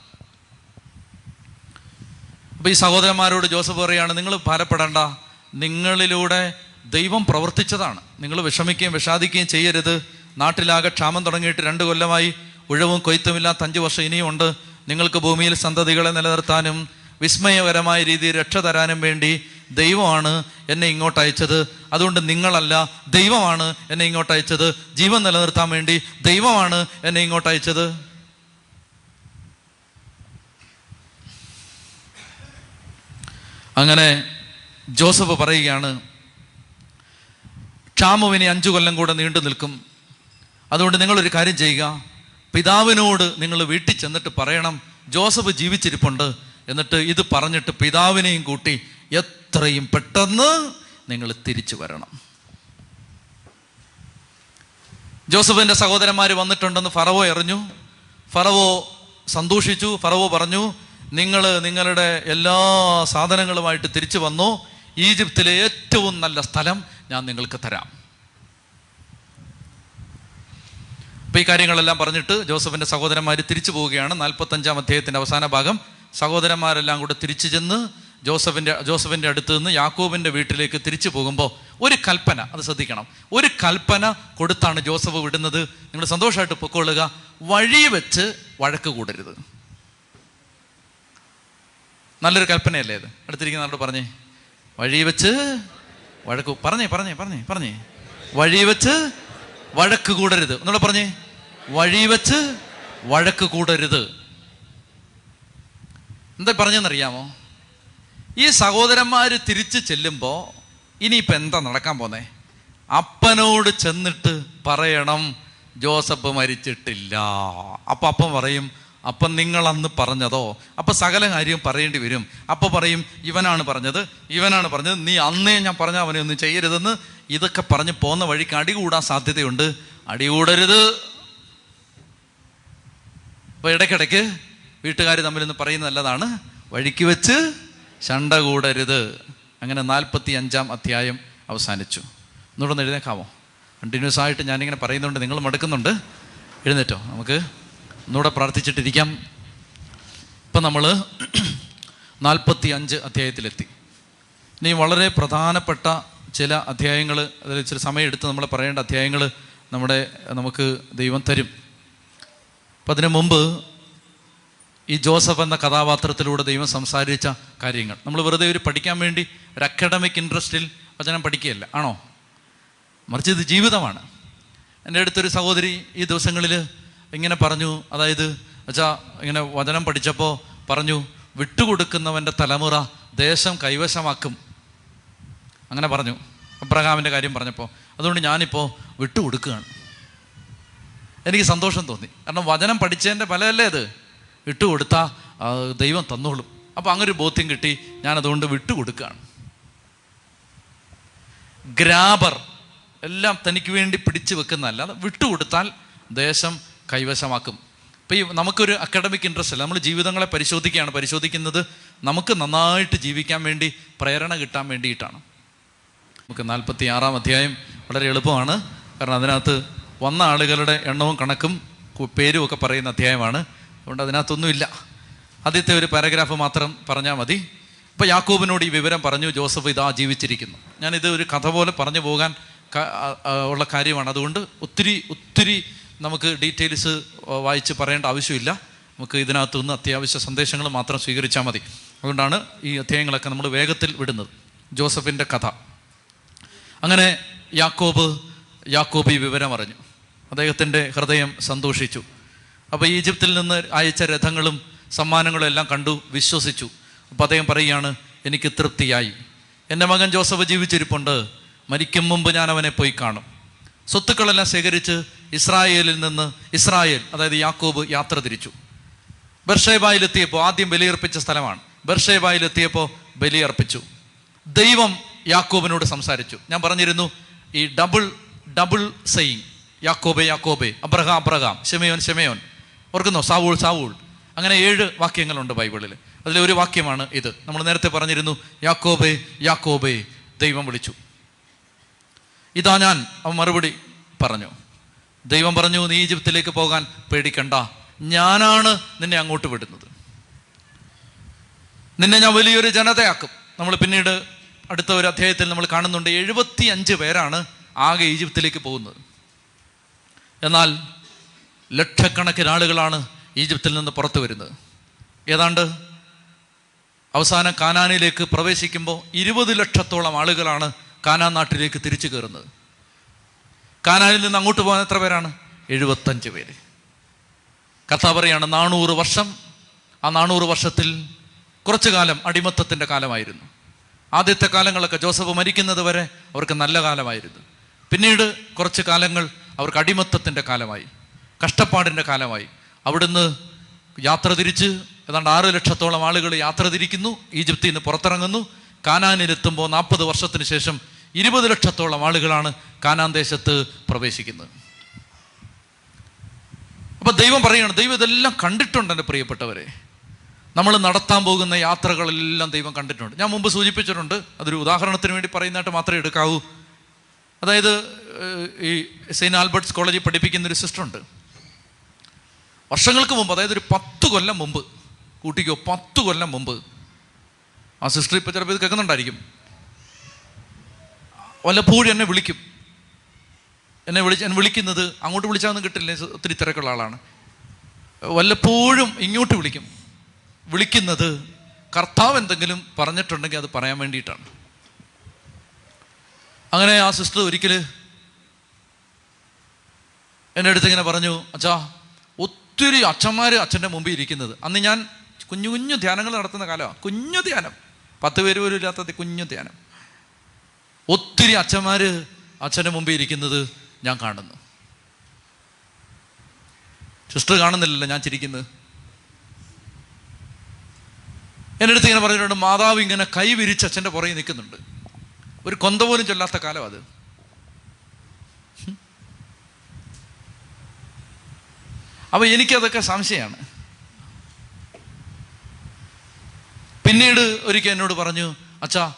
അപ്പൊ ഈ സഹോദരന്മാരോട് ജോസഫ് പറയുകയാണ് നിങ്ങൾ ഭാരപ്പെടേണ്ട. നിങ്ങളിലൂടെ ദൈവം പ്രവർത്തിച്ചതാണ്. നിങ്ങൾ വിഷമിക്കുകയും വിഷാദിക്കുകയും ചെയ്യരുത്. നാട്ടിലാകെ ക്ഷാമം തുടങ്ങിയിട്ട് രണ്ട് കൊല്ലമായി ഉഴവും കൊയ്ത്തുമില്ലാത്ത അഞ്ച് വർഷം ഇനിയും ഉണ്ട്. നിങ്ങൾക്ക് ഭൂമിയിൽ സന്തതികളെ നിലനിർത്താനും വിസ്മയകരമായ രീതിയിൽ രക്ഷ തരാനും വേണ്ടി ദൈവമാണ് എന്നെ ഇങ്ങോട്ട് അയച്ചത്. അതുകൊണ്ട് നിങ്ങളല്ല ദൈവമാണ് എന്നെ ഇങ്ങോട്ട് അയച്ചത്. ജീവൻ നിലനിർത്താൻ വേണ്ടി ദൈവമാണ് എന്നെ ഇങ്ങോട്ട് അയച്ചത്. അങ്ങനെ ജോസഫ് പറയുകയാണ് ക്ഷാമുവിനെ അഞ്ചു കൊല്ലം കൂടെ നീണ്ടു നിൽക്കും. അതുകൊണ്ട് നിങ്ങളൊരു കാര്യം ചെയ്യുക. പിതാവിനോട് നിങ്ങൾ വീട്ടിൽ ചെന്നിട്ട് പറയണം ജോസഫ് ജീവിച്ചിരിപ്പുണ്ട് എന്നിട്ട് ഇത് പറഞ്ഞിട്ട് പിതാവിനെയും കൂട്ടി എത്രയും പെട്ടെന്ന് നിങ്ങൾ തിരിച്ചു വരണം. ജോസഫിന്റെ സഹോദരന്മാർ വന്നിട്ടുണ്ടെന്ന് ഫറവോ എറിഞ്ഞു ഫറവോ സന്തോഷിച്ചു. ഫറവോ പറഞ്ഞു നിങ്ങൾ നിങ്ങളുടെ എല്ലാ സാധനങ്ങളുമായിട്ട് തിരിച്ചു വന്നു. ഈജിപ്തിലെ ഏറ്റവും നല്ല സ്ഥലം ഞാൻ നിങ്ങൾക്ക് തരാം. അപ്പോൾ ഈ കാര്യങ്ങളെല്ലാം പറഞ്ഞിട്ട് ജോസഫിന്റെ സഹോദരന്മാർ തിരിച്ചു പോവുകയാണ്. നാൽപ്പത്തഞ്ചാം അധ്യായത്തിന്റെ അവസാന ഭാഗം. സഹോദരന്മാരെല്ലാം കൂടെ തിരിച്ചു ചെന്ന് ജോസഫിന്റെ ജോസഫിന്റെ അടുത്ത് നിന്ന് യാക്കോബിന്റെ വീട്ടിലേക്ക് തിരിച്ചു പോകുമ്പോൾ ഒരു കൽപ്പന അത് ശ്രദ്ധിക്കണം. ഒരു കൽപ്പന കൊടുത്താണ് ജോസഫ് വിടുന്നത്. നിങ്ങൾ സന്തോഷമായിട്ട് പൊക്കോളുക വഴി വെച്ച് വഴക്ക് കൂടരുത്. നല്ലൊരു കൽപ്പനയല്ലേ ഇത്? അടുത്തിരിക്കുന്ന ആളോട് പറഞ്ഞേ വഴി വെച്ച് വഴക്ക് പറഞ്ഞേ പറഞ്ഞേ പറഞ്ഞേ പറഞ്ഞേ. വഴി വെച്ച് വഴക്ക് കൂടരുത്. എന്നോട് പറഞ്ഞേ വഴി വെച്ച് വഴക്ക് കൂടരുത്. എന്താ പറഞ്ഞെന്നറിയാമോ? ഈ സഹോദരന്മാർ തിരിച്ച് ചെല്ലുമ്പോൾ ഇനിയിപ്പോൾ എന്താ നടക്കാൻ പോന്നേ? അപ്പനോട് ചെന്നിട്ട് പറയണം ജോസഫ് മരിച്ചിട്ടില്ല. അപ്പം അപ്പം പറയും അപ്പം നിങ്ങൾ അന്ന് പറഞ്ഞതോ? അപ്പം സകല കാര്യം പറയേണ്ടി വരും. അപ്പോൾ പറയും ഇവനാണ് പറഞ്ഞത് ഇവനാണ് പറഞ്ഞത്. നീ അന്നേ ഞാൻ പറഞ്ഞ അവനെ ഒന്നും ചെയ്യരുതെന്ന്. ഇതൊക്കെ പറഞ്ഞ് പോകുന്ന വഴിക്ക് അടികൂടാൻ സാധ്യതയുണ്ട്. അടികൂടരുത്. അപ്പോൾ ഇടയ്ക്കിടയ്ക്ക് വീട്ടുകാർ തമ്മിൽ പറയുന്ന നല്ലതാണ്. വഴിക്ക് വെച്ച് ശണ്ട കൂടരുത്. അങ്ങനെ നാൽപ്പത്തി അഞ്ചാം അധ്യായം അവസാനിച്ചു. ഒന്നുകൂടെ എഴുന്നേക്കാമോ? കണ്ടിന്യൂസ് ആയിട്ട് ഞാനിങ്ങനെ പറയുന്നുണ്ട് നിങ്ങൾ മടുക്കുന്നുണ്ട്. എഴുന്നേറ്റോ? നമുക്ക് ഒന്നുകൂടെ പ്രാർത്ഥിച്ചിട്ടിരിക്കാം. ഇപ്പം നമ്മൾ നാൽപ്പത്തി അഞ്ച് അധ്യായത്തിലെത്തി. ഇനി വളരെ പ്രധാനപ്പെട്ട ചില അധ്യായങ്ങൾ അതിൽ ഇച്ചിരി സമയമെടുത്ത് നമ്മൾ പറയേണ്ട അധ്യായങ്ങൾ നമ്മുടെ നമുക്ക് ദൈവം തരും. അപ്പം അതിനു മുമ്പ് ഈ ജോസഫ് എന്ന കഥാപാത്രത്തിലൂടെ ദൈവം സംസാരിച്ച കാര്യങ്ങൾ. നമ്മൾ വെറുതെ ഒരു പഠിക്കാൻ വേണ്ടി ഒരു അക്കാഡമിക് ഇൻട്രസ്റ്റിൽ വചനം പഠിക്കുകയല്ല. ആണോ? മറിച്ച് ഇത് ജീവിതമാണ്. എന്റെ അടുത്തൊരു സഹോദരി ഈ ദിവസങ്ങളിൽ ഇങ്ങനെ പറഞ്ഞു അതായത് അച്ഛാ ഇങ്ങനെ വചനം പഠിച്ചപ്പോൾ പറഞ്ഞു വിട്ടുകൊടുക്കുന്നവന്റെ തലമുറ ദേശം കൈവശമാക്കും. അങ്ങനെ പറഞ്ഞു അബ്രഹാമിന്റെ കാര്യം പറഞ്ഞപ്പോൾ അതുകൊണ്ട് ഞാനിപ്പോൾ വിട്ടുകൊടുക്കുകയാണ്. എനിക്ക് സന്തോഷം തോന്നി. കാരണം വചനം പഠിച്ചതിന്റെ ഫലമല്ലേ അത് വിട്ടുകൊടുത്താൽ ദൈവം തന്നോളും. അപ്പോൾ അങ്ങനൊരു ബോധ്യം കിട്ടി ഞാനതുകൊണ്ട് വിട്ടുകൊടുക്കുകയാണ്. ഗ്രാബർ എല്ലാം തനിക്ക് വേണ്ടി പിടിച്ചു വെക്കുന്നതല്ല. അത് വിട്ടുകൊടുത്താൽ ദേശം കൈവശമാക്കും. ഇപ്പം ഈ നമുക്കൊരു അക്കാഡമിക് ഇൻട്രസ്റ്റ് അല്ല? നമ്മൾ ജീവിതങ്ങളെ പരിശോധിക്കുകയാണ്. പരിശോധിക്കുന്നത് നമുക്ക് നന്നായിട്ട് ജീവിക്കാൻ വേണ്ടി പ്രേരണ കിട്ടാൻ വേണ്ടിയിട്ടാണ്. നമുക്ക് നാൽപ്പത്തി ആറാം അധ്യായം വളരെ എളുപ്പമാണ്. കാരണം അതിനകത്ത് വന്ന ആളുകളുടെ എണ്ണവും കണക്കും പേരും ഒക്കെ പറയുന്ന അധ്യായമാണ്. അതുകൊണ്ട് അതിനകത്തൊന്നുമില്ല. ആദ്യത്തെ ഒരു പാരഗ്രാഫ് മാത്രം പറഞ്ഞാൽ മതി. ഇപ്പോൾ യാക്കൂബിനോട് ഈ വിവരം പറഞ്ഞു. ജോസഫ് ഇതാ ജീവിച്ചിരിക്കുന്നു. ഞാനിത് ഒരു കഥ പോലെ പറഞ്ഞു പോകാൻ ഉള്ള കാര്യമാണ്. അതുകൊണ്ട് ഒത്തിരി ഒത്തിരി നമുക്ക് ഡീറ്റെയിൽസ് വായിച്ച് പറയേണ്ട ആവശ്യമില്ല. നമുക്ക് ഇതിനകത്ത് നിന്ന് അത്യാവശ്യ സന്ദേശങ്ങൾ മാത്രം സ്വീകരിച്ചാൽ മതി. അതുകൊണ്ടാണ് ഈ അധ്യായങ്ങളൊക്കെ നമ്മൾ വേഗത്തിൽ വിടുന്നത്. ജോസഫിന്റെ കഥ. അങ്ങനെ യാക്കോബ് യാക്കോബി വിവരം അറിഞ്ഞു. അദ്ദേഹത്തിന്റെ ഹൃദയം സന്തോഷിച്ചു. അപ്പോൾ ഈജിപ്തിൽ നിന്ന് അയച്ച രഥങ്ങളും സമ്മാനങ്ങളും എല്ലാം കണ്ടു വിശ്വസിച്ചു. അപ്പോൾ അദ്ദേഹം പറയുകയാണ് എനിക്ക് തൃപ്തിയായി. എന്റെ മകൻ ജോസഫ് ജീവിച്ചിരിപ്പുണ്ട്. മരിക്കും മുമ്പ് ഞാൻ അവനെ പോയി കാണും. സ്വത്തുക്കളെല്ലാം ശേഖരിച്ച് ഇസ്രായേലിൽ നിന്ന് ഇസ്രായേൽ അതായത് യാക്കോബ് യാത്ര തിരിച്ചു. ബർഷേബായിലെത്തിയപ്പോൾ ആദ്യം ബലിയർപ്പിച്ച സ്ഥലമാണ്. ബർഷേബായിലെത്തിയപ്പോൾ ബലിയർപ്പിച്ചു. ദൈവം യാക്കോബിനോട് സംസാരിച്ചു. ഞാൻ പറഞ്ഞിരുന്നു ഈ ഡബിൾ ഡബിൾ സെയിങ് യാക്കോബെ യാക്കോബെ അബ്രഹാം അബ്രഹാം ഷെമയോൻ ഷെമയോൻ ഓർക്കുന്നോ? സാവൂൾ സാവൂൾ. അങ്ങനെ ഏഴ് വാക്യങ്ങളുണ്ട് ബൈബിളിൽ അതിലെ ഒരു വാക്യമാണ് ഇത്. നമ്മൾ നേരത്തെ പറഞ്ഞിരുന്നു യാക്കോബെ യാക്കോബെ ദൈവം വിളിച്ചു. ഇതാ ഞാൻ അവൻ മറുപടി പറഞ്ഞു. ദൈവം പറഞ്ഞു നീ ഈജിപ്തിലേക്ക് പോകാൻ പേടിക്കണ്ട. ഞാനാണ് നിന്നെ അങ്ങോട്ട് വിടുന്നത്. നിന്നെ ഞാൻ വലിയൊരു ജനതയാക്കും. നമ്മൾ പിന്നീട് അടുത്ത ഒരു അധ്യായത്തിൽ നമ്മൾ കാണുന്നുണ്ട് എഴുപത്തി അഞ്ച് പേരാണ് ആകെ ഈജിപ്തിലേക്ക് പോകുന്നത്. എന്നാൽ ലക്ഷക്കണക്കിന് ആളുകളാണ് ഈജിപ്തിൽ നിന്ന് പുറത്തു വരുന്നത്. ഏതാണ്ട് അവസാനം കാനാനിലേക്ക് പ്രവേശിക്കുമ്പോൾ ഇരുപത് ലക്ഷത്തോളം ആളുകളാണ് കാനാൻ നാട്ടിലേക്ക് തിരിച്ചു കയറുന്നത്. കാനാനിൽ നിന്ന് അങ്ങോട്ട് പോകാൻ എത്ര പേരാണ്? എഴുപത്തഞ്ച് പേര്. കഥ പറയാണ് നാനൂറ് വർഷം. ആ നാനൂറ് വർഷത്തിൽ കുറച്ചു കാലം അടിമത്തത്തിന്റെ കാലമായിരുന്നു. ആദ്യത്തെ കാലങ്ങളൊക്കെ ജോസഫ് മരിക്കുന്നത് വരെ അവർക്ക് നല്ല കാലമായിരുന്നു. പിന്നീട് കുറച്ച് കാലങ്ങൾ അവർക്ക് അടിമത്തത്തിന്റെ കാലമായി കഷ്ടപ്പാടിന്റെ കാലമായി. അവിടുന്ന് യാത്ര തിരിച്ച് ഏതാണ്ട് ആറ് ലക്ഷത്തോളം ആളുകൾ യാത്ര തിരിക്കുന്നു ഈജിപ്തിൽ നിന്ന് പുറത്തിറങ്ങുന്നു. കാനാനിലെത്തുമ്പോൾ നാൽപ്പത് വർഷത്തിന് ശേഷം ഇരുപത് ലക്ഷത്തോളം ആളുകളാണ് കാനാൻ ദേശത്ത് പ്രവേശിക്കുന്നത്. അപ്പൊ ദൈവം പറയുകയാണ് ദൈവം ഇതെല്ലാം കണ്ടിട്ടുണ്ട് എന്റെ പ്രിയപ്പെട്ടവരെ. നമ്മൾ നടത്താൻ പോകുന്ന യാത്രകളെല്ലാം ദൈവം കണ്ടിട്ടുണ്ട്. ഞാൻ മുമ്പ് സൂചിപ്പിച്ചിട്ടുണ്ട് അതൊരു ഉദാഹരണത്തിന് വേണ്ടി പറയുന്നതായിട്ട് മാത്രമേ എടുക്കാവൂ. അതായത് ഈ സെയിന്റ് ആൽബർട്ട്സ് കോളേജിൽ പഠിപ്പിക്കുന്ന ഒരു സിസ്റ്ററുണ്ട് വർഷങ്ങൾക്ക് മുമ്പ് അതായത് ഒരു പത്ത് കൊല്ലം മുമ്പ് കൂട്ടിക്കോ പത്ത് കൊല്ലം മുമ്പ് ആ സിസ്റ്റർ ഇപ്പോൾ ചിലപ്പോൾ ഇത് കേൾക്കുന്നുണ്ടായിരിക്കും. വല്ലപ്പോഴും എന്നെ വിളിക്കും. എന്നെ വിളിച്ച് എന്നെ വിളിക്കുന്നത് അങ്ങോട്ട് വിളിച്ചാൽ കിട്ടില്ല. ഒത്തിരി തിരക്കുള്ള ആളാണ്. വല്ലപ്പോഴും ഇങ്ങോട്ട് വിളിക്കും. വിളിക്കുന്നത് കർത്താവ് എന്തെങ്കിലും പറഞ്ഞിട്ടുണ്ടെങ്കിൽ അത് പറയാൻ വേണ്ടിയിട്ടാണ്. അങ്ങനെ ആ സിസ്റ്റർ ഒരിക്കൽ എന്റെ അടുത്ത് ഇങ്ങനെ പറഞ്ഞു അച്ഛാ ഒത്തിരി അച്ഛന്മാർ അച്ഛന്റെ മുമ്പിൽ ഇരിക്കുന്നത്. അന്ന് ഞാൻ കുഞ്ഞു കുഞ്ഞു ധ്യാനങ്ങൾ നടത്തുന്ന കാലമാണ്. കുഞ്ഞു ധ്യാനം. പത്ത് പേര് പോലും ഇല്ലാത്ത കുഞ്ഞു ധ്യാനം. ഒത്തിരി അച്ഛന്മാർ അച്ഛന്റെ മുമ്പിൽ ഇരിക്കുന്നത് ഞാൻ കാണുന്നു. സിസ്റ്റർ കാണുന്നില്ലല്ലോ ഞാൻ ചിരിക്കുന്നത്. എന്റെ അടുത്ത് ഇങ്ങനെ പറഞ്ഞിട്ടുണ്ട് മാതാവ് ഇങ്ങനെ കൈവിരിച്ച് അച്ഛന്റെ പുറകെ നിൽക്കുന്നുണ്ട്. ഒരു കൊന്ത പോലും ചൊല്ലാത്ത കാലം അത്. അപ്പോൾ എനിക്കതൊക്കെ സംശയമാണ്. പിന്നീട് ഒരിക്കൽ എന്നോട് പറഞ്ഞു അച്ഛാ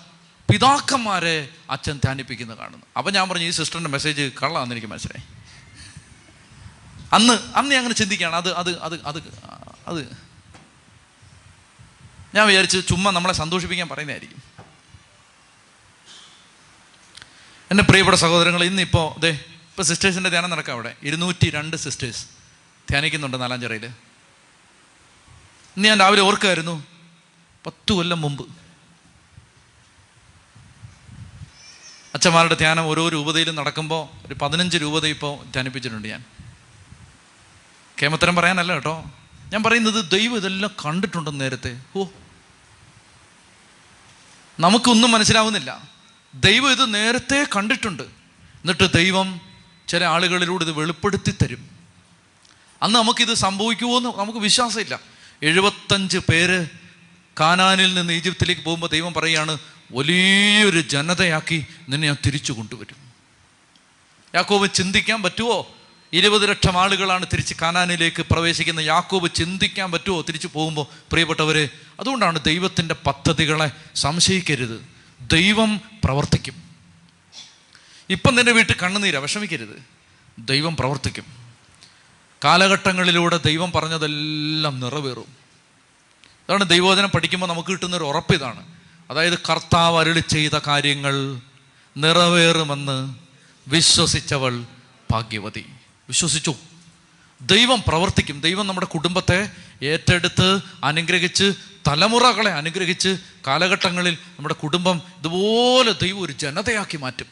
പിതാക്കന്മാരെ അച്ഛൻ ധ്യാനിപ്പിക്കുന്നത് കാണുന്നു. അപ്പം ഞാൻ പറഞ്ഞു ഈ സിസ്റ്ററിന്റെ മെസ്സേജ് കള്ളാന്ന് എനിക്ക് മനസ്സിലായി. അന്ന് അന്ന് ഞാൻ അങ്ങനെ ചിന്തിക്കുകയാണ്. അത് അത് അത് അത് അത്. ഞാൻ വിചാരിച്ച് ചുമ്മാ നമ്മളെ സന്തോഷിപ്പിക്കാൻ പറയുന്നതായിരിക്കും. എന്റെ പ്രിയപ്പെട്ട സഹോദരങ്ങൾ ഇന്നിപ്പോൾ അതെ ഇപ്പോൾ സിസ്റ്റേഴ്സിന്റെ ധ്യാനം നടക്കാം അവിടെ. ഇരുന്നൂറ്റി രണ്ട് സിസ്റ്റേഴ്സ് ധ്യാനിക്കുന്നുണ്ട് നാലാഞ്ചിറയിൽ ഇന്ന് ഞാൻ രാവിലെ ഓർക്കുമായിരുന്നു പത്തു കൊല്ലം മുമ്പ് അച്ഛന്മാരുടെ ധ്യാനം ഓരോ രൂപതയിലും നടക്കുമ്പോൾ ഒരു പതിനഞ്ച് രൂപത ഇപ്പോൾ ധ്യാനിപ്പിച്ചിട്ടുണ്ട് ഞാൻ. കേമത്തരം പറയാനല്ല കേട്ടോ. ഞാൻ പറയുന്നത് ദൈവം ഇതെല്ലാം കണ്ടിട്ടുണ്ടോ നേരത്തെ. ഓ നമുക്കൊന്നും മനസ്സിലാവുന്നില്ല. ദൈവം ഇത് നേരത്തെ കണ്ടിട്ടുണ്ട്. എന്നിട്ട് ദൈവം ചില ആളുകളിലൂടെ ഇത് വെളിപ്പെടുത്തി തരും. അന്ന് നമുക്കിത് സംഭവിക്കുമോ എന്ന് നമുക്ക് വിശ്വാസമില്ല. എഴുപത്തഞ്ച് പേര് കാനാനിൽ നിന്ന് ഈജിപ്തിലേക്ക് പോകുമ്പോൾ ദൈവം പറയുകയാണ് വലിയൊരു ജനതയാക്കി നിന്നെ ഞാൻ തിരിച്ചു കൊണ്ടുവരും. യാക്കോബ് ചിന്തിക്കാൻ പറ്റുമോ ഇരുപത് ലക്ഷം ആളുകളാണ് തിരിച്ച് കാനാനിലേക്ക് പ്രവേശിക്കുന്ന യാക്കോബ് ചിന്തിക്കാൻ പറ്റുമോ തിരിച്ചു പോകുമ്പോൾ പ്രിയപ്പെട്ടവരെ അതുകൊണ്ടാണ് ദൈവത്തിന്റെ പദ്ധതികളെ സംശയിക്കരുത്. ദൈവം പ്രവർത്തിക്കും. ഇപ്പം നിന്റെ വീട്ടിൽ കണ്ണുനീര വിഷമിക്കരുത്. ദൈവം പ്രവർത്തിക്കും. കാലഘട്ടങ്ങളിലൂടെ ദൈവം പറഞ്ഞതെല്ലാം നിറവേറും. അതാണ് ദൈവവചനം പഠിക്കുമ്പോൾ നമുക്ക് കിട്ടുന്നൊരു ഉറപ്പ് ഇതാണ്. അതായത് കർത്താവ് അരുളി ചെയ്ത കാര്യങ്ങൾ നിറവേറുമെന്ന് വിശ്വസിച്ചവൾ ഭാഗ്യവതി. വിശ്വസിച്ചു. ദൈവം പ്രവർത്തിക്കും. ദൈവം നമ്മുടെ കുടുംബത്തെ ഏറ്റെടുത്ത് അനുഗ്രഹിച്ച് തലമുറകളെ അനുഗ്രഹിച്ച് കാലഘട്ടങ്ങളിൽ നമ്മുടെ കുടുംബം ഇതുപോലെ ദൈവം ഒരു ജനതയാക്കി മാറ്റും.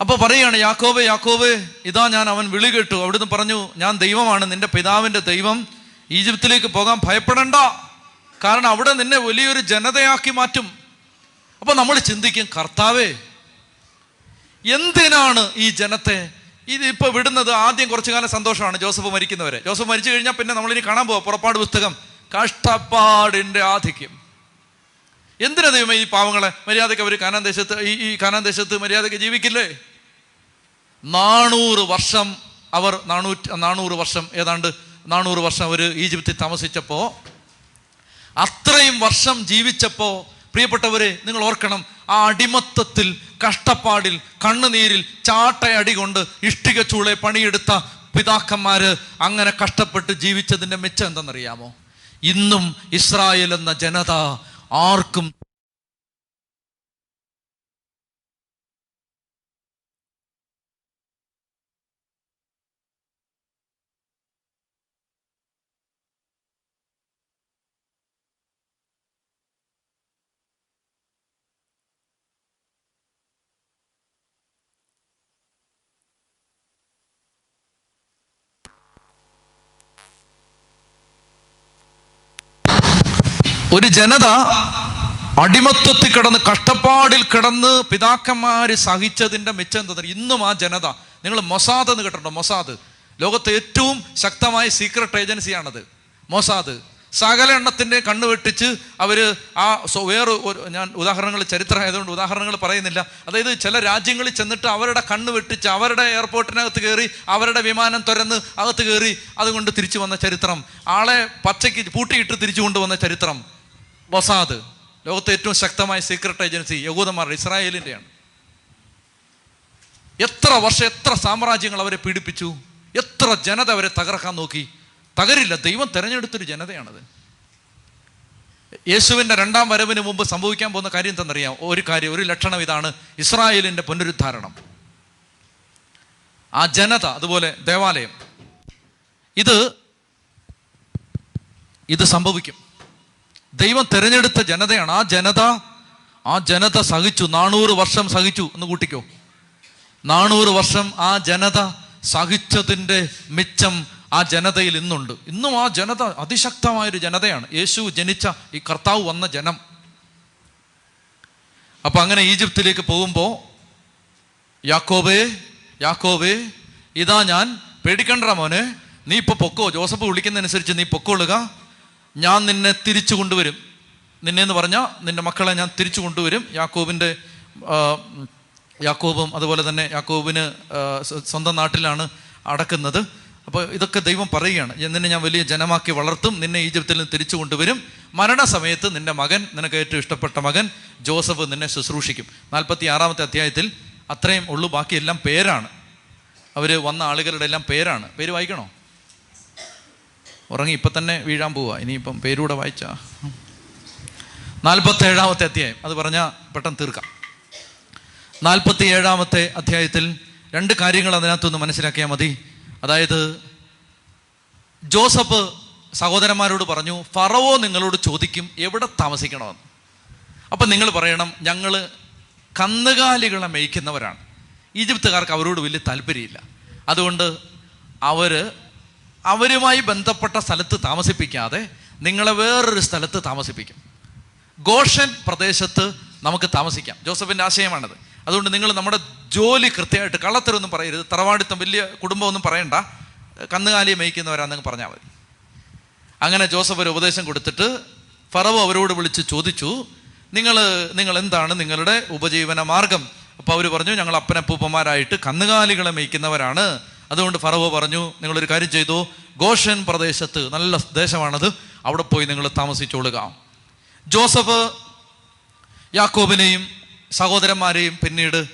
അപ്പോൾ പറയുകയാണ് യാക്കോബ് യാക്കോബ് ഇതാ ഞാൻ അവൻ വിളി കേട്ടു. അവിടുന്ന് പറഞ്ഞു ഞാൻ ദൈവമാണ് നിന്റെ പിതാവിന്റെ ദൈവം ഈജിപ്തിലേക്ക് പോകാൻ ഭയപ്പെടണ്ട. കാരണം അവിടെ നിന്നെ വലിയൊരു ജനതയാക്കി മാറ്റും. അപ്പൊ നമ്മൾ ചിന്തിക്കും കർത്താവേ എന്തിനാണ് ഈ ജനത്തെ ഇത് ഇപ്പോൾ വിടുന്നത്? ആദ്യം കുറച്ചു കാലം സന്തോഷമാണ് ജോസഫ് മരിക്കുന്നവരെ. ജോസഫ് മരിച്ചു കഴിഞ്ഞാൽ പിന്നെ നമ്മളിനി കാണാൻ പോവാം പുറപ്പാട് പുസ്തകം. കഷ്ടപ്പാടിന്റെ ആധിക്യം. എന്തിനാ ദൈവമേ ഈ പാവങ്ങളെ മര്യാദയ്ക്ക് അവർ കാനാൻ ദേശത്ത് ഈ ഈ കാനാൻ ദേശത്ത് മര്യാദയ്ക്ക് ജീവിക്കില്ലേ? നാണൂറ് വർഷം അവർ നാനൂറ്റി നാനൂറ് വർഷം ഏതാണ്ട് നാനൂറ് വർഷം അവർ ഈജിപ്തിൽ താമസിച്ചപ്പോൾ അത്രയും വർഷം ജീവിച്ചപ്പോൾ പ്രിയപ്പെട്ടവരെ നിങ്ങൾ ഓർക്കണം ആ അടിമത്തത്തിൽ കഷ്ടപ്പാടിൽ കണ്ണുനീരിൽ ചാട്ടയടി കൊണ്ട് ഇഷ്ടിക ചൂളെ പണിയെടുത്ത പിതാക്കന്മാര് അങ്ങനെ കഷ്ടപ്പെട്ട് ജീവിച്ചതിന്റെ മെച്ചം എന്തെന്നറിയാമോ? ഇന്നും ഇസ്രായേൽ എന്ന ജനത ആർക്കും ഒരു ജനത അടിമത്വത്തിൽ കിടന്ന് കഷ്ടപ്പാടിൽ കിടന്ന് പിതാക്കന്മാർ സഹിച്ചതിന്റെ മെച്ചം എന്താ ഇന്നും ആ ജനത. നിങ്ങൾ മൊസാദ് എന്ന് കേട്ടോ മൊസാദ്. ലോകത്തെ ഏറ്റവും ശക്തമായ സീക്രട്ട് ഏജൻസിയാണത് മൊസാദ്. സകല എണ്ണത്തിന്റെ കണ്ണ് വെട്ടിച്ച് അവർ ആ വേറെ ഞാൻ ഉദാഹരണങ്ങൾ ചരിത്രം ആയതുകൊണ്ട് ഉദാഹരണങ്ങൾ പറയുന്നില്ല. അതായത് ചില രാജ്യങ്ങളിൽ ചെന്നിട്ട് അവരുടെ കണ്ണ് വെട്ടിച്ച് അവരുടെ എയർപോർട്ടിനകത്ത് കയറി അവരുടെ വിമാനം തുരന്ന് അകത്ത് കയറി അതുകൊണ്ട് തിരിച്ചു വന്ന ചരിത്രം. ആളെ പച്ചയ്ക്ക് പൂട്ടിയിട്ട് തിരിച്ചു കൊണ്ടുവന്ന ചരിത്രം. മൊസാദ് ലോകത്തെ ഏറ്റവും ശക്തമായ സീക്രട്ട് ഏജൻസി യഹൂദന്മാരുടെ ഇസ്രായേലിന്റെയാണ് എത്ര വർഷം എത്ര സാമ്രാജ്യങ്ങൾ അവരെ പീഡിപ്പിച്ചു? എത്ര ജനത അവരെ തകർക്കാൻ നോക്കി? തകരില്ല ദൈവം തിരഞ്ഞെടുത്തൊരു ജനതയാണത്. യേശുവിന്റെ രണ്ടാം വരവിന് മുമ്പ് സംഭവിക്കാൻ പോകുന്ന കാര്യം എന്തെന്നറിയാം ഒരു കാര്യം ഒരു ലക്ഷണം ഇതാണ് ഇസ്രായേലിന്റെ പുനരുദ്ധാരണം. ആ ജനത അതുപോലെ ദേവാലയം. ഇത് ഇത് സംഭവിക്കും. ദൈവം തിരഞ്ഞെടുത്ത ജനതയാണ്. ആ ജനത ആ ജനത സഹിച്ചു. നാനൂറ് വർഷം സഹിച്ചു. എന്ന് കൂട്ടിക്കോ. നാനൂറ് വർഷം ആ ജനത സഹിച്ചതിന്റെ മിച്ചം ആ ജനതയിൽ ഇന്നുണ്ട്. ഇന്നും ആ ജനത അതിശക്തമായൊരു ജനതയാണ്. യേശു ജനിച്ച ഈ കർത്താവ് വന്ന ജനം. അപ്പൊ അങ്ങനെ ഈജിപ്തിലേക്ക് പോകുമ്പോൾ യാക്കോബേ യാക്കോബേ ഇതാ ഞാൻ. പേടിക്കണ്ട മോനെ. നീ ഇപ്പൊ പൊക്കോ? ജോസഫ് വിളിക്കുന്നതനുസരിച്ച് നീ പൊക്കോളുക. ഞാൻ നിന്നെ തിരിച്ചു കൊണ്ടുവരും. നിന്നെ എന്ന് പറഞ്ഞാൽ നിന്റെ മക്കളെ ഞാൻ തിരിച്ചു കൊണ്ടുവരും. യാക്കോബിന്റെ യാക്കോബും അതുപോലെ തന്നെ യാക്കോബിന് സ്വന്തം നാട്ടിലാണ് അടക്കുന്നത്. അപ്പോൾ ഇതൊക്കെ ദൈവം പറയുകയാണ്. "ഞാൻ നിന്നെ ഞാൻ വലിയ ജനമാക്കി വളർത്തും. നിന്നെ ഈജിപ്തിൽ നിന്ന് തിരിച്ചു കൊണ്ടുവരും. മരണസമയത്ത് നിന്റെ മകൻ നിനക്ക് ഏറ്റവും ഇഷ്ടപ്പെട്ട മകൻ ജോസഫ് നിന്നെ ശുശ്രൂഷിക്കും. നാൽപ്പത്തി ആറാമത്തെ അധ്യായത്തിൽ അത്രയും ഉള്ളു ബാക്കിയെല്ലാം പേരാണ്. അവർ വന്ന ആളുകളുടെ എല്ലാം പേരാണ്. പേര് വായിക്കണോ? ഉറങ്ങി ഇപ്പം തന്നെ വീഴാൻ പോവുക ഇനിയിപ്പം പേരൂടെ വായിച്ചാ. നാൽപ്പത്തേഴാമത്തെ അധ്യായം. അത് പറഞ്ഞാൽ പെട്ടെന്ന് തീർക്കാം. നാൽപ്പത്തി ഏഴാമത്തെ അധ്യായത്തിൽ രണ്ട് കാര്യങ്ങൾ അതിനകത്തൊന്ന് മനസ്സിലാക്കിയാൽ മതി. അതായത് ജോസഫ് സഹോദരന്മാരോട് പറഞ്ഞു ഫറവോ നിങ്ങളോട് ചോദിക്കും എവിടെ താമസിക്കണമെന്ന്. അപ്പം നിങ്ങൾ പറയണം ഞങ്ങൾ കന്നുകാലികളെ മേയ്ക്കുന്നവരാണ്. ഈജിപ്തുകാർക്ക് അവരോട് വലിയ താല്പര്യമില്ല. അതുകൊണ്ട് അവർ അവരുമായി ബന്ധപ്പെട്ട സ്ഥലത്ത് താമസിപ്പിക്കാതെ നിങ്ങളെ വേറൊരു സ്ഥലത്ത് താമസിപ്പിക്കും. ഗോഷൻ പ്രദേശത്ത് നമുക്ക് താമസിക്കാം. ജോസഫിന്റെ ആശയമാണത്. അതുകൊണ്ട് നിങ്ങൾ നമ്മുടെ ജോലി കൃത്യമായിട്ട് കള്ളത്തരൊന്നും പറയരുത്. തറവാടിത്തം വലിയ കുടുംബമൊന്നും പറയണ്ട. കന്നുകാലിയെ മേയ്ക്കുന്നവരാണെന്ന് പറഞ്ഞാൽ മതി. അങ്ങനെ ജോസഫ് ഒരു ഉപദേശം കൊടുത്തിട്ട് ഫറവോ അവരോട് വിളിച്ച് ചോദിച്ചു നിങ്ങൾ നിങ്ങൾ എന്താണ് നിങ്ങളുടെ ഉപജീവന മാർഗം? അപ്പോൾ അവർ പറഞ്ഞു ഞങ്ങൾ അപ്പനപ്പൂപ്പന്മാരായിട്ട് കന്നുകാലികളെ മേയ്ക്കുന്നവരാണ്. അതുകൊണ്ട് ഫറവോ പറഞ്ഞു നിങ്ങളൊരു കാര്യം ചെയ്തു. ഗോഷൻ പ്രദേശത്ത് നല്ല ദേശമാണത്. അവിടെ പോയി നിങ്ങൾ താമസിച്ചോളുക. ജോസഫ് യാക്കോബിനെയും സഹോദരന്മാരെയും പിന്നീട്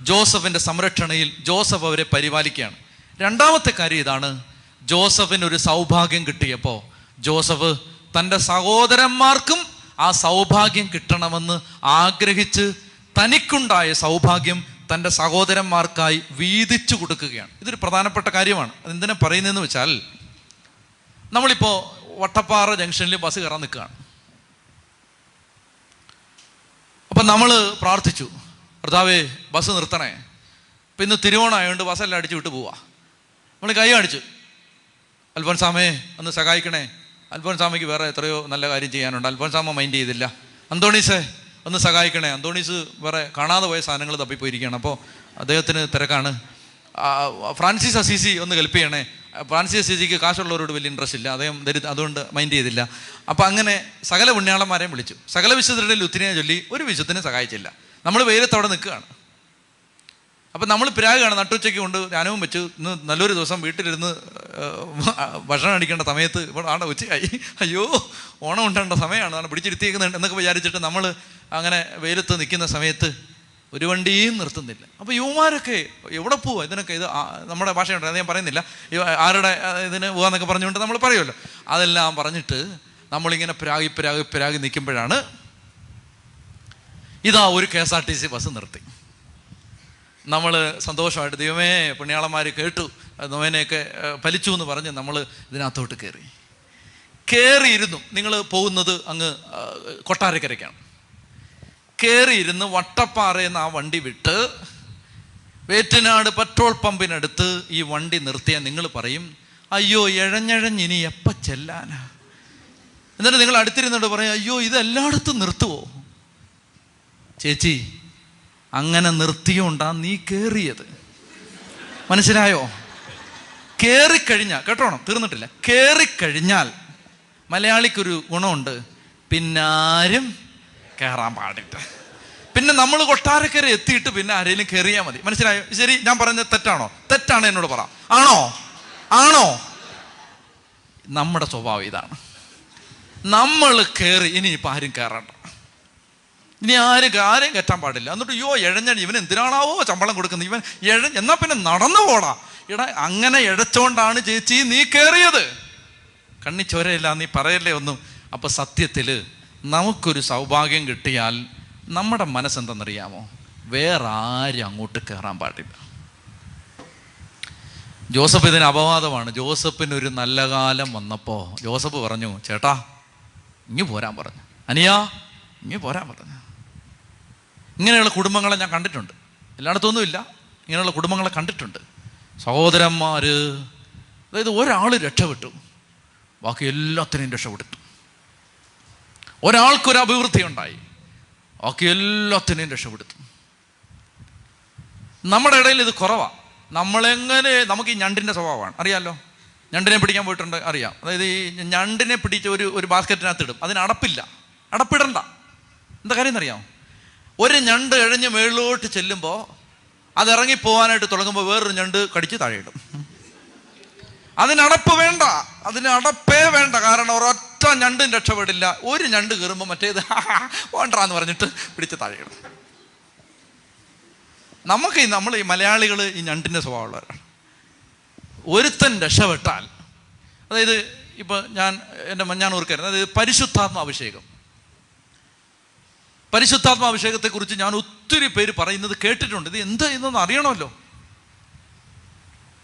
ജോസഫിന്റെ സംരക്ഷണയിൽ ജോസഫ് അവരെ പരിപാലിക്കുകയാണ്. രണ്ടാമത്തെ കാര്യം ഇതാണ് ജോസഫിന് ഒരു സൗഭാഗ്യം കിട്ടിയപ്പോൾ ജോസഫ് തന്റെ സഹോദരന്മാർക്കും ആ സൗഭാഗ്യം കിട്ടണമെന്ന് ആഗ്രഹിച്ച് തനിക്കുണ്ടായ സൗഭാഗ്യം തന്റെ സഹോദരന്മാർക്കായി വീതിച്ചു കൊടുക്കുകയാണ്. ഇതൊരു പ്രധാനപ്പെട്ട കാര്യമാണ്. അതെന്തിനാ പറയുന്നതെന്ന് വെച്ചാൽ നമ്മളിപ്പോൾ വട്ടപ്പാറ ജംഗ്ഷനിൽ ബസ് കയറാൻ നിൽക്കുകയാണ്. അപ്പം നമ്മൾ പ്രാർത്ഥിച്ചു കർത്താവേ ബസ് നിർത്തണേ. അപ്പം ഇന്ന് തിരുവോണമായതുകൊണ്ട് ബസ്സെല്ലാം അടിച്ചു വിട്ട് പോവാ. നമ്മൾ കൈ കാണിച്ചു അൽഫോൻസാമേ ഒന്ന് സഹായിക്കണേ. അൽഫോൻസാമയ്ക്ക് വേറെ എത്രയോ നല്ല കാര്യം ചെയ്യാനുണ്ട്. അൽഫോൻസാമ മൈൻഡ് ചെയ്തില്ല. അന്തോണീസേ ഒന്ന് സഹായിക്കണേ. അന്തോണീസ് വേറെ കാണാതെ പോയ സാധനങ്ങൾ തപ്പിപ്പോയിരിക്കുകയാണ്. അപ്പോൾ അദ്ദേഹത്തിന് തിരക്കാണ്. ഫ്രാൻസിസ് അസീസി ഒന്ന് ഹെൽപ്പ് ചെയ്യണേ. ഫ്രാൻസിസ് അസീസിക്ക് കാശുള്ളവരോട് വലിയ ഇൻട്രസ്റ്റ് ഇല്ല. അദ്ദേഹം ദരി അതുകൊണ്ട് മൈൻഡ് ചെയ്തില്ല. അപ്പോൾ അങ്ങനെ സകല പുണ്യാളന്മാരെയും വിളിച്ചു. സകല വിശുദ്ധരുടെ ലുത്തിനെ ചൊല്ലി ഒരു വിശുദ്ധനെ സഹായിച്ചില്ല. നമ്മൾ വെയിലത്തവിടെ നിൽക്കുകയാണ്. അപ്പം നമ്മൾ പിരാഗാണ്. നട്ടുച്ചയ്ക്ക് കൊണ്ട് ധ്യാനവും വെച്ച് ഇന്ന് നല്ലൊരു ദിവസം വീട്ടിലിരുന്ന് ഭക്ഷണം അടിക്കേണ്ട സമയത്ത് ഇപ്പോൾ ആണ്ട ഉച്ചയായി. അയ്യോ ഓണം ഉണ്ടേണ്ട സമയമാണ്. പിടിച്ചിരുത്തിയേക്കുന്നുണ്ട് എന്നൊക്കെ വിചാരിച്ചിട്ട് നമ്മൾ അങ്ങനെ വെയിലത്ത് നിൽക്കുന്ന സമയത്ത് ഒരു വണ്ടിയും നിർത്തുന്നില്ല. അപ്പോൾ യുവമാരൊക്കെ എവിടെ പോവുക ഇതിനൊക്കെ ഇത് നമ്മുടെ ഭാഷയുണ്ട് അത് ഞാൻ പറയുന്നില്ല. ആരുടെ ഇതിന് പോകാന്നൊക്കെ പറഞ്ഞുകൊണ്ട് നമ്മൾ പറയുമല്ലോ. അതെല്ലാം പറഞ്ഞിട്ട് നമ്മളിങ്ങനെ പിരാഗി പിരാഗി പിരാഗി നിൽക്കുമ്പോഴാണ് ഇതാ ഒരു K S R T C bus നിർത്തി. നമ്മൾ സന്തോഷമായിട്ട് ദൈവമേ പുണ്യാളന്മാർ കേട്ടു. നോവനെയൊക്കെ ഫലിച്ചു എന്ന് പറഞ്ഞ് നമ്മൾ ഇതിനകത്തോട്ട് കയറി. കയറിയിരുന്നു. നിങ്ങൾ പോകുന്നത് അങ്ങ് കൊട്ടാരക്കരയ്ക്കാണ്. കയറിയിരുന്ന് വട്ടപ്പാറയിൽ നിന്ന് ആ വണ്ടി വിട്ട് വേറ്റനാട് പെട്രോൾ പമ്പിനടുത്ത് ഈ വണ്ടി നിർത്തിയാൽ നിങ്ങൾ പറയും അയ്യോ എഴഞ്ഞഴഞ്ഞ് ഇനി എപ്പം ചെല്ലാനാ? എന്നിട്ട് നിങ്ങൾ അടുത്തിരുന്നിട്ട് പറയും അയ്യോ ഇത് എല്ലായിടത്തും നിർത്തുവോ? ചേച്ചി അങ്ങനെ നിർത്തിയോണ്ടാ നീ കയറിയത് മനസ്സിലായോ? കയറിക്കഴിഞ്ഞാൽ കേട്ടോണം? തീർന്നിട്ടില്ല. കയറിക്കഴിഞ്ഞാൽ മലയാളിക്കൊരു ഗുണമുണ്ട്. പിന്നാരും കയറാൻ പാടില്ല. പിന്നെ നമ്മൾ കൊട്ടാരക്കര എത്തിയിട്ട് പിന്നെ ആരെങ്കിലും കയറിയാൽ മതി. മനസ്സിലായോ? ശരി ഞാൻ പറഞ്ഞത് തെറ്റാണോ? തെറ്റാണ് എന്നോട് പറ. ആണോ? ആണോ? നമ്മുടെ സ്വഭാവം ഇതാണ്. നമ്മൾ കയറി ഇനി ഇപ്പം ആരും കയറണ്ട ഇനി ആരും ആരെയും കയറ്റാൻ പാടില്ല. എന്നിട്ട് അയ്യോ എഴഞ്ഞഴി ഇവൻ എന്തിനാണാവോ ശമ്പളം കൊടുക്കുന്നത്? ഇവൻ എഴ എന്നാ പിന്നെ നടന്നു പോടാ. എടാ അങ്ങനെ എഴച്ചോണ്ടാണ് ചേച്ചി നീ കയറിയത് കണ്ണി ചോരയില്ല നീ പറയല്ലേ ഒന്നും. അപ്പൊ സത്യത്തിൽ നമുക്കൊരു സൗഭാഗ്യം കിട്ടിയാൽ നമ്മുടെ മനസ്സെന്തെന്നറിയാമോ? വേറെ ആരും അങ്ങോട്ട് കയറാൻ പാടില്ല. ജോസഫ് ഇതിന് അപവാദമാണ്. ജോസഫിന് ഒരു നല്ല കാലം വന്നപ്പോൾ ജോസഫ് പറഞ്ഞു ചേട്ടാ ഇങ്ങ് പോരാൻ പറഞ്ഞു. അനിയാ ഇങ്ങ് പോരാൻ പറഞ്ഞു. ഇങ്ങനെയുള്ള കുടുംബങ്ങളെ ഞാൻ കണ്ടിട്ടുണ്ട്. എല്ലായിടത്തൊന്നുമില്ല. ഇങ്ങനെയുള്ള കുടുംബങ്ങളെ കണ്ടിട്ടുണ്ട്. സഹോദരന്മാർ അതായത് ഒരാൾ രക്ഷപ്പെട്ടു. ബാക്കി എല്ലാത്തിനെയും രക്ഷപ്പെടുത്തു. ഒരാൾക്കൊരു അഭിവൃദ്ധി ഉണ്ടായി. ബാക്കി എല്ലാത്തിനെയും രക്ഷപ്പെടുത്തും. നമ്മുടെ ഇടയിൽ ഇത് കുറവാണ് നമ്മളെങ്ങനെ നമുക്ക് ഈ ഞണ്ടിന്റെ സ്വഭാവമാണ്. അറിയാമല്ലോ ഞണ്ടിനെ പിടിക്കാൻ പോയിട്ടുണ്ട്? അറിയാം. അതായത് ഈ ഞണ്ടിനെ പിടിച്ച് ഒരു ഒരു ബാസ്ക്കറ്റിനകത്ത് ഇടും. അതിന് അടപ്പില്ല. അടപ്പിടണ്ട. എന്താ കാര്യം എന്നറിയാമോ ഒരു ഞണ്ട് എഴഞ്ഞ് മേളിലോട്ട് ചെല്ലുമ്പോൾ അത് ഇറങ്ങി പോകാനായിട്ട് തുടങ്ങുമ്പോൾ വേറൊരു ഞണ്ട് കടിച്ച് താഴെയിടും അതിന് അടപ്പ് വേണ്ട അതിന് അടപ്പേ വേണ്ട കാരണം ഒരൊറ്റ ഞണ്ടും രക്ഷപ്പെടില്ല. ഒരു ഞണ്ട് കയറുമ്പോൾ മറ്റേത് വേണ്ടാന്ന് പറഞ്ഞിട്ട് പിടിച്ച് താഴെയിടും. നമുക്ക് നമ്മൾ ഈ മലയാളികൾ ഈ ഞണ്ടിന്റെ സ്വഭാവമുള്ളവരാണ്. ഒരുത്തൻ രക്ഷപ്പെട്ടാൽ അതായത് ഇപ്പോൾ ഞാൻ എന്റെ മഞ്ഞാൻ ഓർക്കായിരുന്നു അത് പരിശുദ്ധാത്മാഭിഷേകം. പരിശുദ്ധാത്മാഭിഷേകത്തെക്കുറിച്ച് ഞാൻ ഒത്തിരി പേര് പറയുന്നത് കേട്ടിട്ടുണ്ട്. ഇത് എന്ത് ഇതൊന്നും അറിയണമല്ലോ?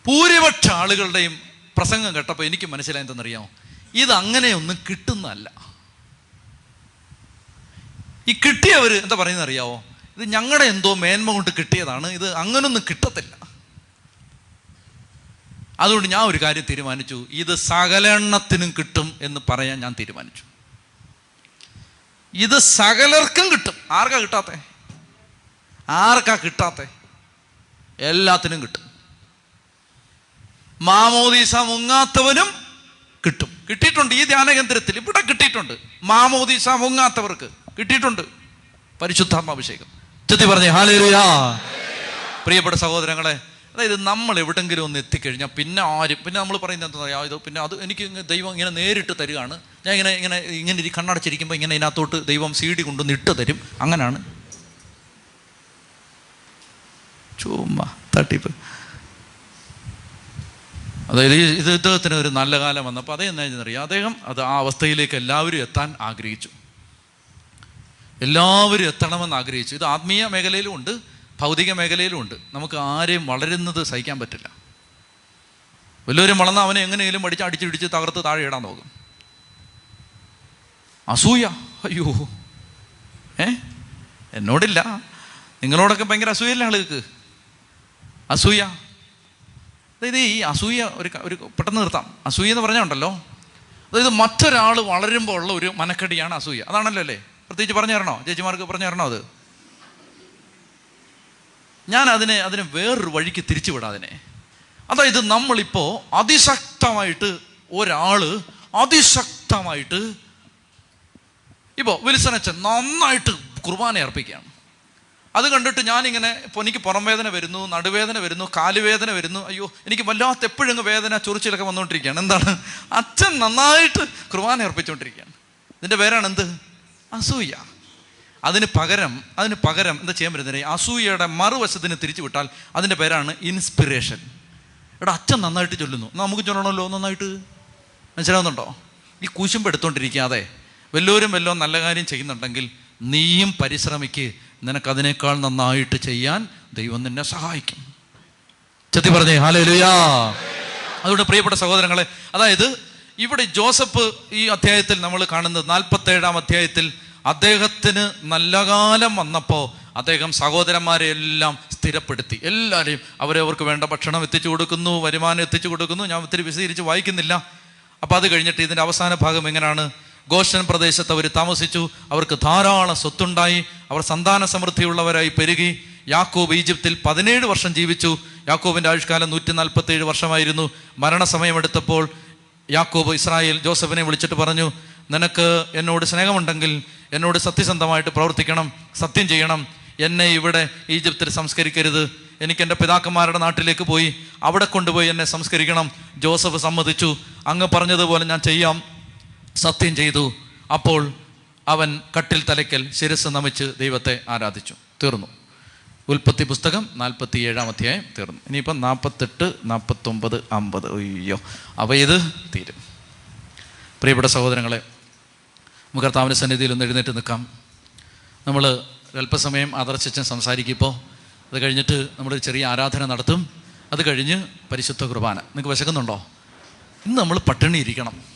ഭൂരിപക്ഷ ആളുകളുടെയും പ്രസംഗം കേട്ടപ്പോൾ എനിക്ക് മനസ്സിലായി എന്തെന്നറിയാമോ ഇത് അങ്ങനെയൊന്നും കിട്ടുന്നതല്ല. ഈ കിട്ടിയവർ എന്താ പറയുന്നത് അറിയാവോ ഇത് ഞങ്ങളുടെ എന്തോ മേന്മ കൊണ്ട് കിട്ടിയതാണ്. ഇത് അങ്ങനൊന്നും കിട്ടത്തില്ല. അതുകൊണ്ട് ഞാൻ ഒരു കാര്യം തീരുമാനിച്ചു. ഇത് സകലെണ്ണത്തിനും കിട്ടും എന്ന് പറയാൻ ഞാൻ തീരുമാനിച്ചു. ഇത് സകലർക്കും കിട്ടും. ആർക്കാ കിട്ടാത്തേ? ആർക്കാ കിട്ടാത്തേ? എല്ലാത്തിനും കിട്ടും. മാമോദീസ മുങ്ങാത്തവനും കിട്ടും. കിട്ടിയിട്ടുണ്ട്. ഈ ധ്യാനകേന്ദ്രത്തിൽ ഇവിടെ കിട്ടിയിട്ടുണ്ട്. മാമോദീസ മുങ്ങാത്തവർക്ക് കിട്ടിയിട്ടുണ്ട്. പരിശുദ്ധാത്മാഭിഷേകം. ചെത്തി പറഞ്ഞേ ഹാലേലുയാ. പ്രിയപ്പെട്ട സഹോദരങ്ങളെ അതായത് നമ്മൾ എവിടെങ്കിലും ഒന്ന് എത്തിക്കഴിഞ്ഞാൽ പിന്നെ ആരും പിന്നെ നമ്മൾ പറയുന്നത് എന്താ പറയുക ഇത് പിന്നെ അത് എനിക്ക് ദൈവം ഇങ്ങനെ നേരിട്ട് തരികയാണ്. ഞാൻ ഇങ്ങനെ ഇങ്ങനെ ഇങ്ങനെ ഇരി- കണ്ണടച്ചിരിക്കുമ്പോൾ ഇങ്ങനെ ഇതിനകത്തോട്ട് ദൈവം സീഡി കൊണ്ടുവന്ന് ഇട്ട് തരും. അങ്ങനെയാണ് ചുമ്മാ തട്ടിപ്പ്. അതായത് ഇത് ഇദ്ദേഹത്തിന് ഒരു നല്ല കാലം വന്നപ്പോൾ അതേ എന്താണെന്നറിയാം അദ്ദേഹം അത് ആ അവസ്ഥയിലേക്ക് എല്ലാവരും എത്താൻ ആഗ്രഹിച്ചു. എല്ലാവരും എത്തണമെന്ന് ആഗ്രഹിച്ചു. ഇത് ആത്മീയ മേഖലയിലും ഉണ്ട് ഭൗതിക മേഖലയിലും ഉണ്ട്. നമുക്ക് ആരെയും വളരുന്നത് സഹിക്കാൻ പറ്റില്ല. വല്ലവരും വളർന്ന അവനെ എങ്ങനെയെങ്കിലും പഠിച്ച് അടിച്ചിടിച്ച് തകർത്ത് താഴെ ഇടാൻ നോക്കും. അസൂയ. അയ്യോ. ഏ? എന്നോടില്ല. നിങ്ങളോടൊക്കെ ഭയങ്കര അസൂയല്ലേ ആളുകൾക്ക്? അസൂയ. അതായത് ഈ അസൂയ ഒരു ഒരു പെട്ടെന്ന് നിർത്താം. അസൂയ എന്ന് പറഞ്ഞാൽ ഉണ്ടല്ലോ അതായത് മറ്റൊരാൾ വളരുമ്പോൾ ഉള്ള ഒരു മനക്കടിയാണ് അസൂയ. അതാണല്ലോ അല്ലേ? പ്രത്യേകിച്ച് പറഞ്ഞു തരണോ? ചേച്ചിമാർക്ക് പറഞ്ഞു തരണോ അത്? ഞാൻ അതിനെ അതിനെ വേറൊരു വഴിക്ക് തിരിച്ചു വിടാം അതിനെ അതായത് നമ്മളിപ്പോൾ അതിശക്തമായിട്ട് ഒരാൾ അതിശക്തമായിട്ട് ഇപ്പോൾ വിൽസനച്ഛൻ നന്നായിട്ട് കുർബാന അർപ്പിക്കുകയാണ് അത് കണ്ടിട്ട് ഞാനിങ്ങനെ ഇപ്പോൾ എനിക്ക് പുറം വേദന വരുന്നു നടുവേദന വരുന്നു കാലുവേദന വരുന്നു. അയ്യോ എനിക്ക് വല്ലാത്ത എപ്പോഴും വേദന ചൊറിച്ചിലൊക്കെ വന്നുകൊണ്ടിരിക്കുകയാണ്. എന്താണ്? അച്ഛൻ നന്നായിട്ട് കുർബാന അർപ്പിച്ചുകൊണ്ടിരിക്കുകയാണ്. ഇതിന്റെ പേരാണ് എന്ത് അസൂയ. അതിന് പകരം അതിന് പകരം എന്താ ചെയ്യാൻ പറ്റുന്നത് അസൂയയുടെ മറുവശത്തിന് തിരിച്ചു വിട്ടാൽ അതിന്റെ പേരാണ് ഇൻസ്പിറേഷൻ. എടാ അച്ഛൻ നന്നായിട്ട് ചൊല്ലുന്നു. നമുക്ക് ചൊല്ലണമല്ലോ നന്നായിട്ട്? മനസ്സിലാവുന്നുണ്ടോ? ഈ കുശുമ്പ് എടുത്തുകൊണ്ടിരിക്കാതെ വല്ലവരും വല്ലതും നല്ല കാര്യം ചെയ്യുന്നുണ്ടെങ്കിൽ നീയും പരിശ്രമിക്ക്. നിനക്കതിനേക്കാൾ നന്നായിട്ട് ചെയ്യാൻ ദൈവം നിന്നെ സഹായിക്കും. ചെത്തി പറഞ്ഞേ ഹാലേലുയാ അതുകൊണ്ട് പ്രിയപ്പെട്ട സഹോദരങ്ങളെ അതായത് ഇവിടെ ജോസഫ് ഈ അധ്യായത്തിൽ നമ്മൾ കാണുന്നത് നാൽപ്പത്തേഴാം അധ്യായത്തിൽ അദ്ദേഹത്തിന് നല്ല കാലം വന്നപ്പോൾ അദ്ദേഹം സഹോദരന്മാരെ എല്ലാം സ്ഥിരപ്പെടുത്തി. എല്ലാവരെയും അവരവർക്ക് വേണ്ട ഭക്ഷണം എത്തിച്ചു കൊടുക്കുന്നു വരുമാനം എത്തിച്ചു കൊടുക്കുന്നു. ഞാൻ ഒത്തിരി വിശദീകരിച്ച് വായിക്കുന്നില്ല. അപ്പോൾ അത് കഴിഞ്ഞിട്ട് ഇതിന്റെ അവസാന ഭാഗം എങ്ങനെയാണ്? ഗോഷൻ പ്രദേശത്ത് അവർ താമസിച്ചു. അവർക്ക് ധാരാളം സ്വത്തുണ്ടായി. അവർ സന്താന സമൃദ്ധിയുള്ളവരായി പെരുകി. യാക്കോബ് ഈജിപ്തിൽ പതിനേഴ് വർഷം ജീവിച്ചു. യാക്കോബിന്റെ ആയുഷ്കാലം നൂറ്റി നാൽപ്പത്തി ഏഴ് വർഷമായിരുന്നു. മരണസമയമെടുത്തപ്പോൾ യാക്കോബ് ഇസ്രായേൽ ജോസഫിനെ വിളിച്ചിട്ട് പറഞ്ഞു നിനക്ക് എന്നോട് സ്നേഹമുണ്ടെങ്കിൽ എന്നോട് സത്യസന്ധമായിട്ട് പ്രവർത്തിക്കണം സത്യം ചെയ്യണം. എന്നെ ഇവിടെ ഈജിപ്തിൽ സംസ്കരിക്കരുത്. എനിക്ക് എന്റെ പിതാക്കന്മാരുടെ നാട്ടിലേക്ക് പോയി. അവിടെ കൊണ്ടുപോയി എന്നെ സംസ്കരിക്കണം. ജോസഫ് സമ്മതിച്ചു. അങ്ങ് പറഞ്ഞതുപോലെ ഞാൻ ചെയ്യാം. സത്യം ചെയ്തു. അപ്പോൾ അവൻ കട്ടിൽ തലയ്ക്കൽ ശിരസ് നമിച്ച് ദൈവത്തെ ആരാധിച്ചു. തീർന്നു. ഉൽപ്പത്തി പുസ്തകം നാൽപ്പത്തി ഏഴാം അധ്യായം തീർന്നു. ഇനിയിപ്പം നാൽപ്പത്തെട്ട് നാൽപ്പത്തൊമ്പത് അമ്പത്. അയ്യോ. അപ്പോൾ ഇത് തീരും. പ്രിയപ്പെട്ട സഹോദരങ്ങളെ നമുക്ക് സന്നിധിയിൽ ഒന്ന് എഴുന്നേറ്റ് നിൽക്കാം. നമ്മൾ അല്പസമയം ആദർശിച്ചൻ സംസാരിക്കുമ്പോൾ അത് കഴിഞ്ഞിട്ട് നമ്മളൊരു ചെറിയ ആരാധന നടത്തും. അത് കഴിഞ്ഞ് പരിശുദ്ധ കുർബാന. നിങ്ങൾക്ക് വിശക്കുന്നുണ്ടോ? ഇന്ന് നമ്മൾ പട്ടിണി ഇരിക്കണം.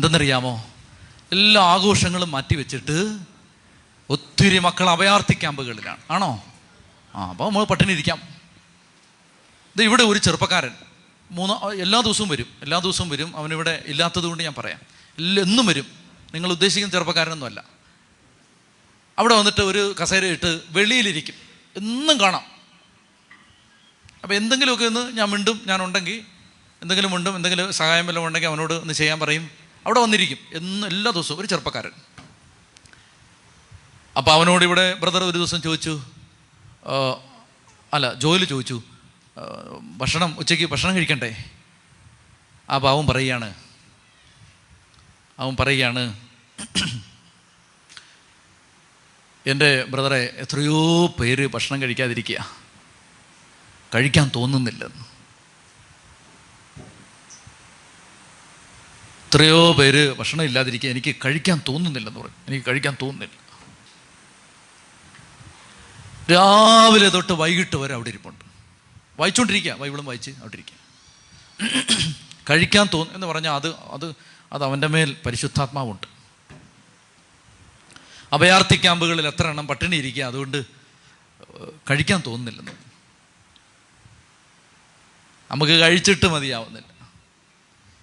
എന്തെന്നറിയാമോ? എല്ലാ ആഘോഷങ്ങളും മാറ്റി വെച്ചിട്ട് ഒത്തിരി മക്കൾ അഭയാർത്ഥി ക്യാമ്പുകളിലാണ്. ആണോ? ആ അപ്പോൾ നമ്മൾ പട്ടിണി ഇരിക്കാം. ഇത് ഇവിടെ ഒരു ചെറുപ്പക്കാരൻ. മൂന്ന് എല്ലാ ദിവസവും വരും. എല്ലാ ദിവസവും വരും. അവനിവിടെ ഇല്ലാത്തത് കൊണ്ട് ഞാൻ പറയാം. എന്നും വരും. നിങ്ങൾ ഉദ്ദേശിക്കുന്ന ചെറുപ്പക്കാരനൊന്നുമല്ല. അവിടെ വന്നിട്ട് ഒരു കസേര ഇട്ട് വെളിയിലിരിക്കും. എന്നും കാണാം. അപ്പോൾ എന്തെങ്കിലുമൊക്കെ ഒന്ന് ഞാൻ മിണ്ടും ഞാൻ ഉണ്ടെങ്കിൽ എന്തെങ്കിലും ഉണ്ടും എന്തെങ്കിലും സഹായം വല്ലതും ഉണ്ടെങ്കിൽ അവനോട് ഒന്ന് ചെയ്യാൻ പറയും. അവിടെ വന്നിരിക്കും. എന്നും എല്ലാ ദിവസവും ഒരു ചെറുപ്പക്കാരൻ. അപ്പോൾ അവനോട് ഇവിടെ ബ്രദർ ഒരു ദിവസം ചോദിച്ചു അല്ല ജോലി ചോദിച്ചു ഭക്ഷണം ഉച്ചയ്ക്ക് ഭക്ഷണം കഴിക്കണ്ടേ? അപ്പോൾ അവൻ പറയുകയാണ് അവൻ പറയുകയാണ് എന്റെ ബ്രദറെ എത്രയോ പേര് ഭക്ഷണം കഴിക്കാതിരിക്കുക. കഴിക്കാൻ തോന്നുന്നില്ലെന്ന്. എത്രയോ പേര് ഭക്ഷണം ഇല്ലാതിരിക്കുക എനിക്ക് കഴിക്കാൻ തോന്നുന്നില്ലെന്ന് പറയും. എനിക്ക് കഴിക്കാൻ തോന്നുന്നില്ല. രാവിലെ തൊട്ട് വൈകിട്ട് വരെ അവിടെ ഇരിപ്പുണ്ട്. വായിച്ചുകൊണ്ടിരിക്കുക ബൈബിളും വായിച്ച് അവിടെ ഇരിക്കുക കഴിക്കാൻ തോന്നും എന്ന് പറഞ്ഞാൽ അത് അത് അത് അവന്റെ മേൽ പരിശുദ്ധാത്മാവുണ്ട്. അഭയാർത്ഥി ക്യാമ്പുകളിൽ എത്ര എണ്ണം പട്ടിണി ഇരിക്കുക അതുകൊണ്ട് കഴിക്കാൻ തോന്നുന്നില്ലെന്ന് നമുക്ക് കഴിച്ചിട്ട് മതിയാവുന്നില്ല.